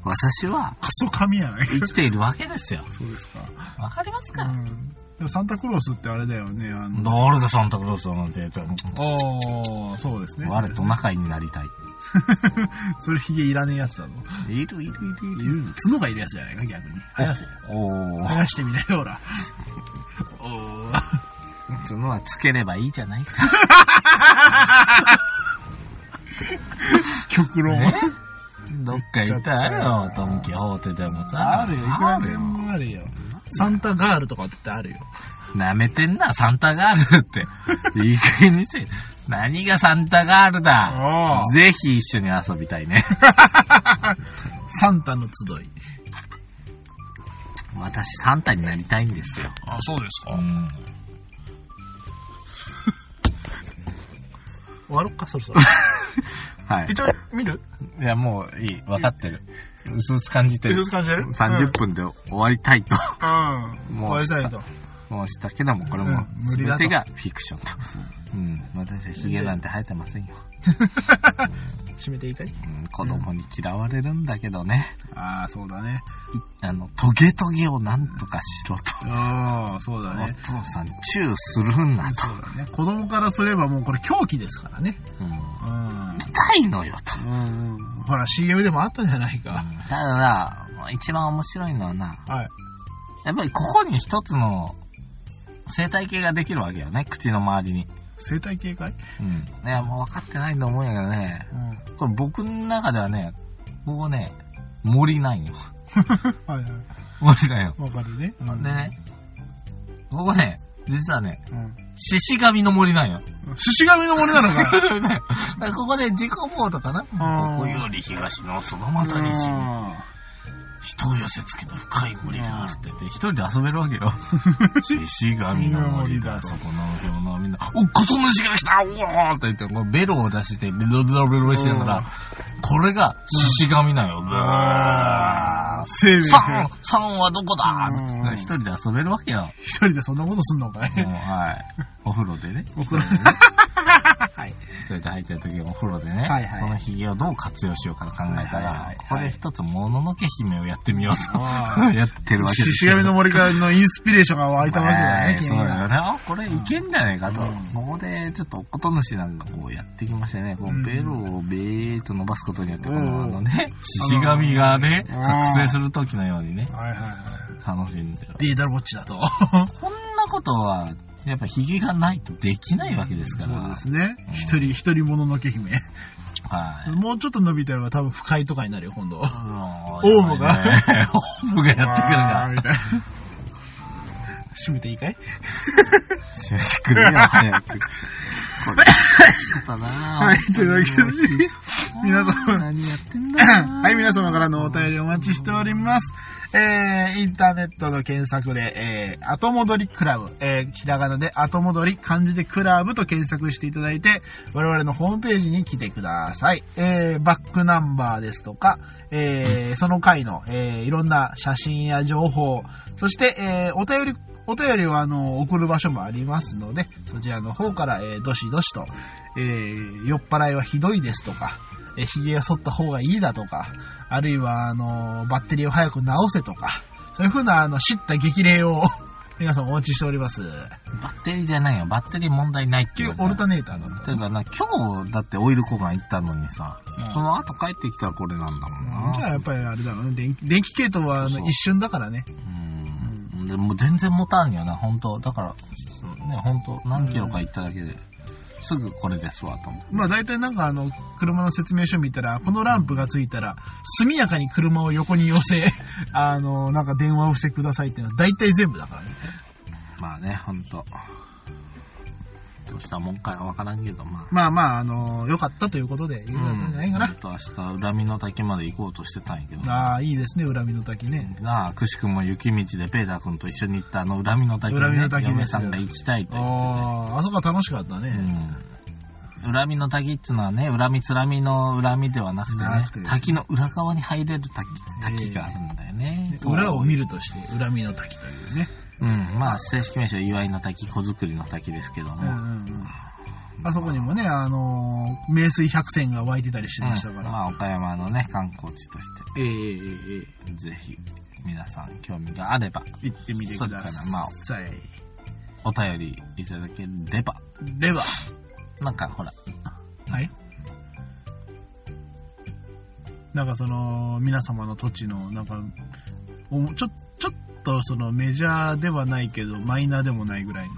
私はクソ神やない生きているわけですよ。そうですか。わかりますか、うん。でもサンタクロースってあれだよね、あの。誰でサンタクロースなんてああ、そうですね。我と仲になりたい？<laughs> それヒゲいらねえやつだぞ。いるいるいるいる。角がいるやつじゃないか、逆に。生やせ。おー。生やしてみなよ、ほら。<laughs> おー。角はつければいいじゃないか。<laughs> 極論。ねどっか行ったらよ、ドンキホーテでもさ。あるよ、いくらでもあるよ。サンタガールとかってあるよ。舐めてんな、サンタガールって。いい加減にせえ。何がサンタガールだ？ぜひ一緒に遊びたいね。<laughs> サンタの集い。私、サンタになりたいんですよ。あ、そうですかうん。終わろっか、そろそろ。<laughs> はい。一応、見る？いや、もういい。分かってる。うすうす感じてる。感じてる？30分で終わりたいと。うん。もう終わりたいと。もうしたけども、これも全てがフィクションと。うん。私はヒゲなんて生えてませんよ。<laughs> 締めていいかい？うん、子供に嫌われるんだけどね。ああ、そうだね。あの、トゲトゲをなんとかしろと。ああ、そうだおね。父さん、チューするんなと。そうだね。子供からすればもうこれ狂気ですからね。うん。うん。痛いのよと。うん。ほら、CM でもあったじゃないか。ただな、一番面白いのはな、はい。やっぱりここに一つの生態系ができるわけよね、口の周りに。生態系かい？うん。いや、もう分かってないと思うんやけどね、うん。これ僕の中ではね、ここね、森なんよ。<laughs> はいはい。森なんよ。わかるね。うんでね、ここね、実はね、うん。獅子神の森なんよ。寿司神の森なのかい？<laughs> ここで自己ボーとかな。うんここより東のそのまた西に人を寄せつけた深い森があるって言って、一人で遊べるわけよ。獅子神の森だ、そこの表のみんな、お、こと主が来たおーって言って、こうベロを出して、ベロベロベロしてるから、これが獅子神なんよ。ブー生命さん、さんはどこうんだ一人で遊べるわけよ。一人でそんなことすんのかい？はい。お風呂でね。お風呂でね。はい。一人で入ってる時お風呂でね、はいはいこの髭をどう活用しようかと考えたら、はいはいはいここで一つもののけ姫をやってみようと、<laughs> やってるわけです獅子神の森からのインスピレーションが湧いたわけだね、はい君が。そうだよね。あ、これいけんじゃないかと。うんここでちょっとおこと主なんかこうやってきましてね、こううんベロをベーっと伸ばすことによって、こうんのあのね、獅子神がね、うん覚醒する時のようにね、はいはいはい。楽しんでる。データルウォッチだと。<laughs> こんなことは、やっぱ髭がないとできないわけですから。そうですねうん。一人、一人もののけ姫。はい。もうちょっと伸びたら多分不快とかになるよ、今度。オウオウムがオウムがやってくるが。みたいな。閉めていいかい？<laughs> 閉めてくるよ、早く。はい、というわけで、皆様何やってんだなはい、皆様からのお便りお待ちしております。えー、インターネットの検索で、えー、後戻りクラブ、えー、ひらがなで後戻り、漢字でクラブと検索していただいて、我々のホームページに来てください。えー、バックナンバーですとか、えー、その回の、えー、いろんな写真や情報、そして、えー、お便り、お便りをあの、送る場所もありますので、そちらの方から、えー、どしどしと、えー、酔っ払いはひどいですとか、えー、髭が剃った方がいいだとか、あるいは、あの、バッテリーを早く直せとか、そういうふうな、あの、知った激励を、<laughs> 皆さんお待ちしております。バッテリーじゃないよ。バッテリー問題ないっていう。オルタネーターなんだ。ていうかな、今日だってオイル交換行ったのにさ、うんその後帰ってきたらこれなんだもんな。じゃあやっぱりあれだろうね。電気系統はあの一瞬だからね。うん。でもう全然持たんよな、本当だから、ね、本当何キロか行っただけで、すぐこれですわ、と思って。まあ大体なんかあの、車の説明書見たら、このランプがついたら、速やかに車を横に寄せ、<laughs> あの、なんか電話をしてくださいっていうのは大体全部だからね。まあね、ほんと。どうしたもんかわからんけど、まあ。まあまあ、あの、良かったということで、言うことじゃないかな。ほんと明日、恨みの滝まで行こうとしてたんやけど。ああ、いいですね、恨みの滝ね。なあ、くしくも雪道でペーター君と一緒に行ったあの恨みの滝に、ね、恨みの滝嫁さんが行きたいと言ってて。ああ、あそこは楽しかったね。うん。恨みの滝っていうのはね、恨みつらみの恨みではなくてねてね滝の裏側に入れる滝、滝があるんだよね。裏を見るとして、恨みの滝というね。うん、まあ、正式名称、祝いの滝、子作りの滝ですけども、うんうんうん。あそこにもね、あのー名水百選が湧いてたりしてましたから。うんまあ、岡山のね、観光地としえええええて、ぜひ、皆さん興味があれば、え行ってみてそれかください。ら、まあ、お便りいただければ、では、なんかほら、はい。なんかその、皆様の土地の、なんか、おもちょ、ちょっとそのメジャーではないけど、マイナーでもないぐらい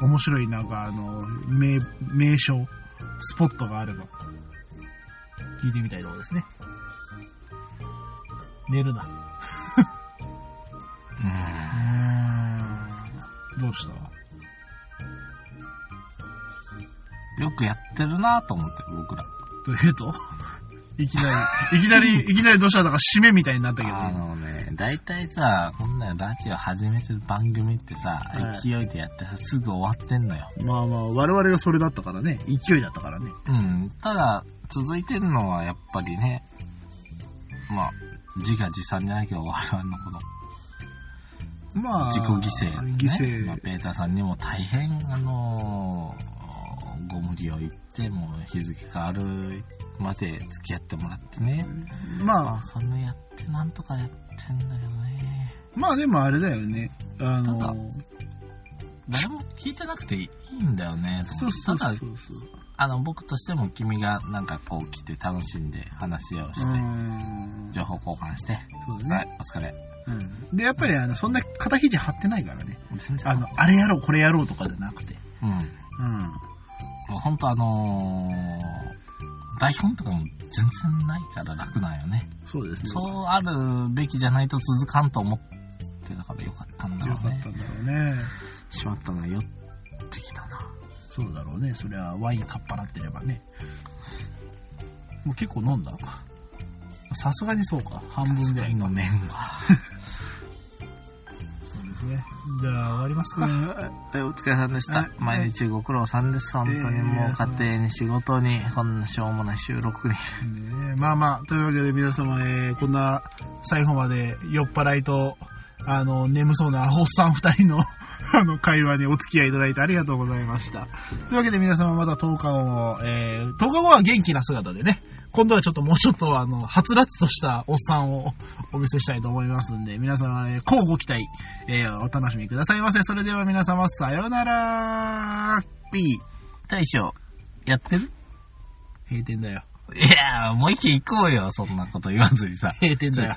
の、面白いなんかあの、名、名所、スポットがあれば、聞いてみたいところですね。寝るな。うーん、どうした？よくやってるなと思って、僕ら。というと？いきなり、いきなり、<laughs> いきなりどうしただか締めみたいになったけど。あのね、大体さ、こんなラジオ始めてる番組ってさ、はい勢いでやってさ、すぐ終わってんのよ。まあまあ、我々がそれだったからね。勢いだったからね。うん。ただ、続いてるのはやっぱりね、まあ、自画自賛じゃないけど、我々のこのまあ、自己犠牲、ね。犠牲。まあ、ペーターさんにも大変、あのーご無理を言って、もう日付変わるまで付き合ってもらってね。まあまあ、、そんなやってなんとかやってんだけどね。まあでもあれだよね。あのただ誰も聞いてなくていいんだよね。とそうそうそうそう。あの、僕としても君がなんかこう来て楽しんで話をしうて、ん。情報交換して、そうだね。はい、お疲れ。うん。で、やっぱりあの、そんな肩肘張ってないからね。あの、あれやろう、これやろうとかじゃなくて。うん。うん。もう本当あのー台本とかも全然ないから楽なんよね。そうですね。そうあるべきじゃないと続かんと思ってたからよかったんだろうねよかった。んだろうね。しまったな、酔ってきたな。そうだろうね。そりゃ、ワインかっぱらってればね。もう結構飲んださすがにそうか。半分ぐらい。の麺は。<laughs> ですね。じゃあ、終わりますか。えお疲れ様でしたはい。毎日ご苦労さんです。本当にもう家庭に仕事に、こんなしょうもない収録に。まあまあ、というわけで皆様、えーこんな最後まで酔っ払いと、あの、眠そうなおっさん二人の、<laughs> あの、会話にお付き合いいただいてありがとうございました。というわけで皆様また10日後も、えー、10日後は元気な姿でね、今度はちょっともうちょっとあの、はつらつとしたおっさんをお見せしたいと思いますんで、皆様、えー、交互期待、えー、お楽しみくださいませ。それでは皆様、さようなら B、大将、やってる？閉店だよ。いやもう一軒行こうよ、そんなこと言わずにさ。閉店だよ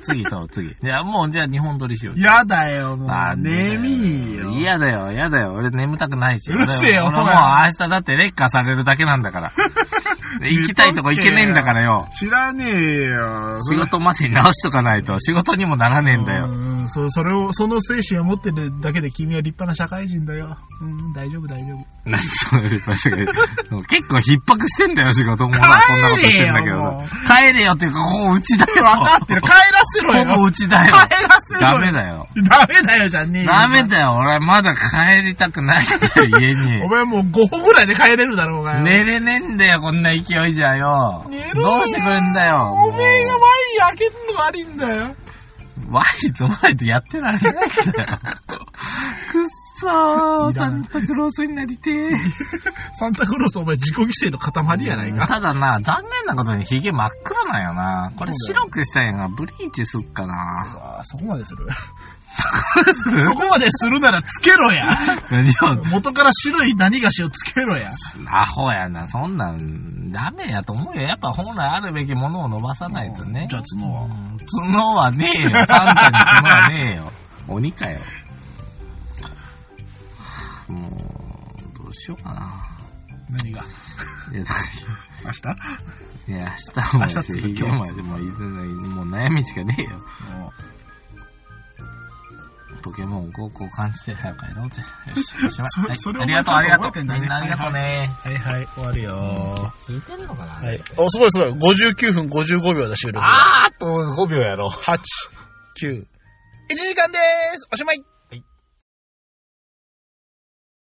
次取ろう、次。いや、もうじゃあ日本撮りしよう。やだよ、もう。眠いよ。嫌だよ、嫌だよ。俺眠たくないし。うるせえよ俺俺もう明日だって劣化されるだけなんだから。<laughs> で行きたいとこ行けねえんだからよ。知らねえよ。仕事までに直しとかないと仕事にもならねえんだよ。うん、そそれを、その精神を持ってるだけで君は立派な社会人だよ。うん、大丈夫、大丈夫。何それ、立派したけど結構逼迫してんだよ、仕事も。ほら、こんなことしてんだけ帰れよもうど。帰れよっていうか、ここうちだよ。わかってる。帰らせろよ。ここうちだよ。帰らせろダよ。メだよ。ダメだよ、じゃねえよ。ダメだよ、俺まだ帰りたくないんだよ、家に <laughs> お。前もう5歩ぐらいで帰れるだろうがよ。寝れねえんだよ、こんな勢いじゃよ。寝どうしてくれんだよ。おめえがワイン開けるのが悪いんだよ。ワイとワイとやってられないんだよ。くっそー、サンタクロースになりてー。<laughs> サンタクロースお前自己犠牲の塊やないか。ただな、残念なことにヒゲ真っ黒なんよな。これ白くしたいんがブリーチすっかな。あそこまでする。そこまでするならつけろや。何を、元から白い何菓子をつけろや。アホやな。そんなん、ダメやと思うよ。やっぱ本来あるべきものを伸ばさないとね。じゃあ角は？うん角はねえよ。サンタに角はねえよ。鬼かよ。もう、どうしようかな。何が？いや、明日？いや明日も明日っつうかヒゲまでもいずれもう悩みしかねえよ。ポケモン GO 交換して早く帰ろうぜ。よし、おしまい。はいそそれありがとう、ありがとう。みんなありがとうね。はいはい、終わるよ聞いてんのかな？はい。お、すごいすごい。59分55秒だ、収録。あーあと5秒やろ。8、9、1時間でーすおしまい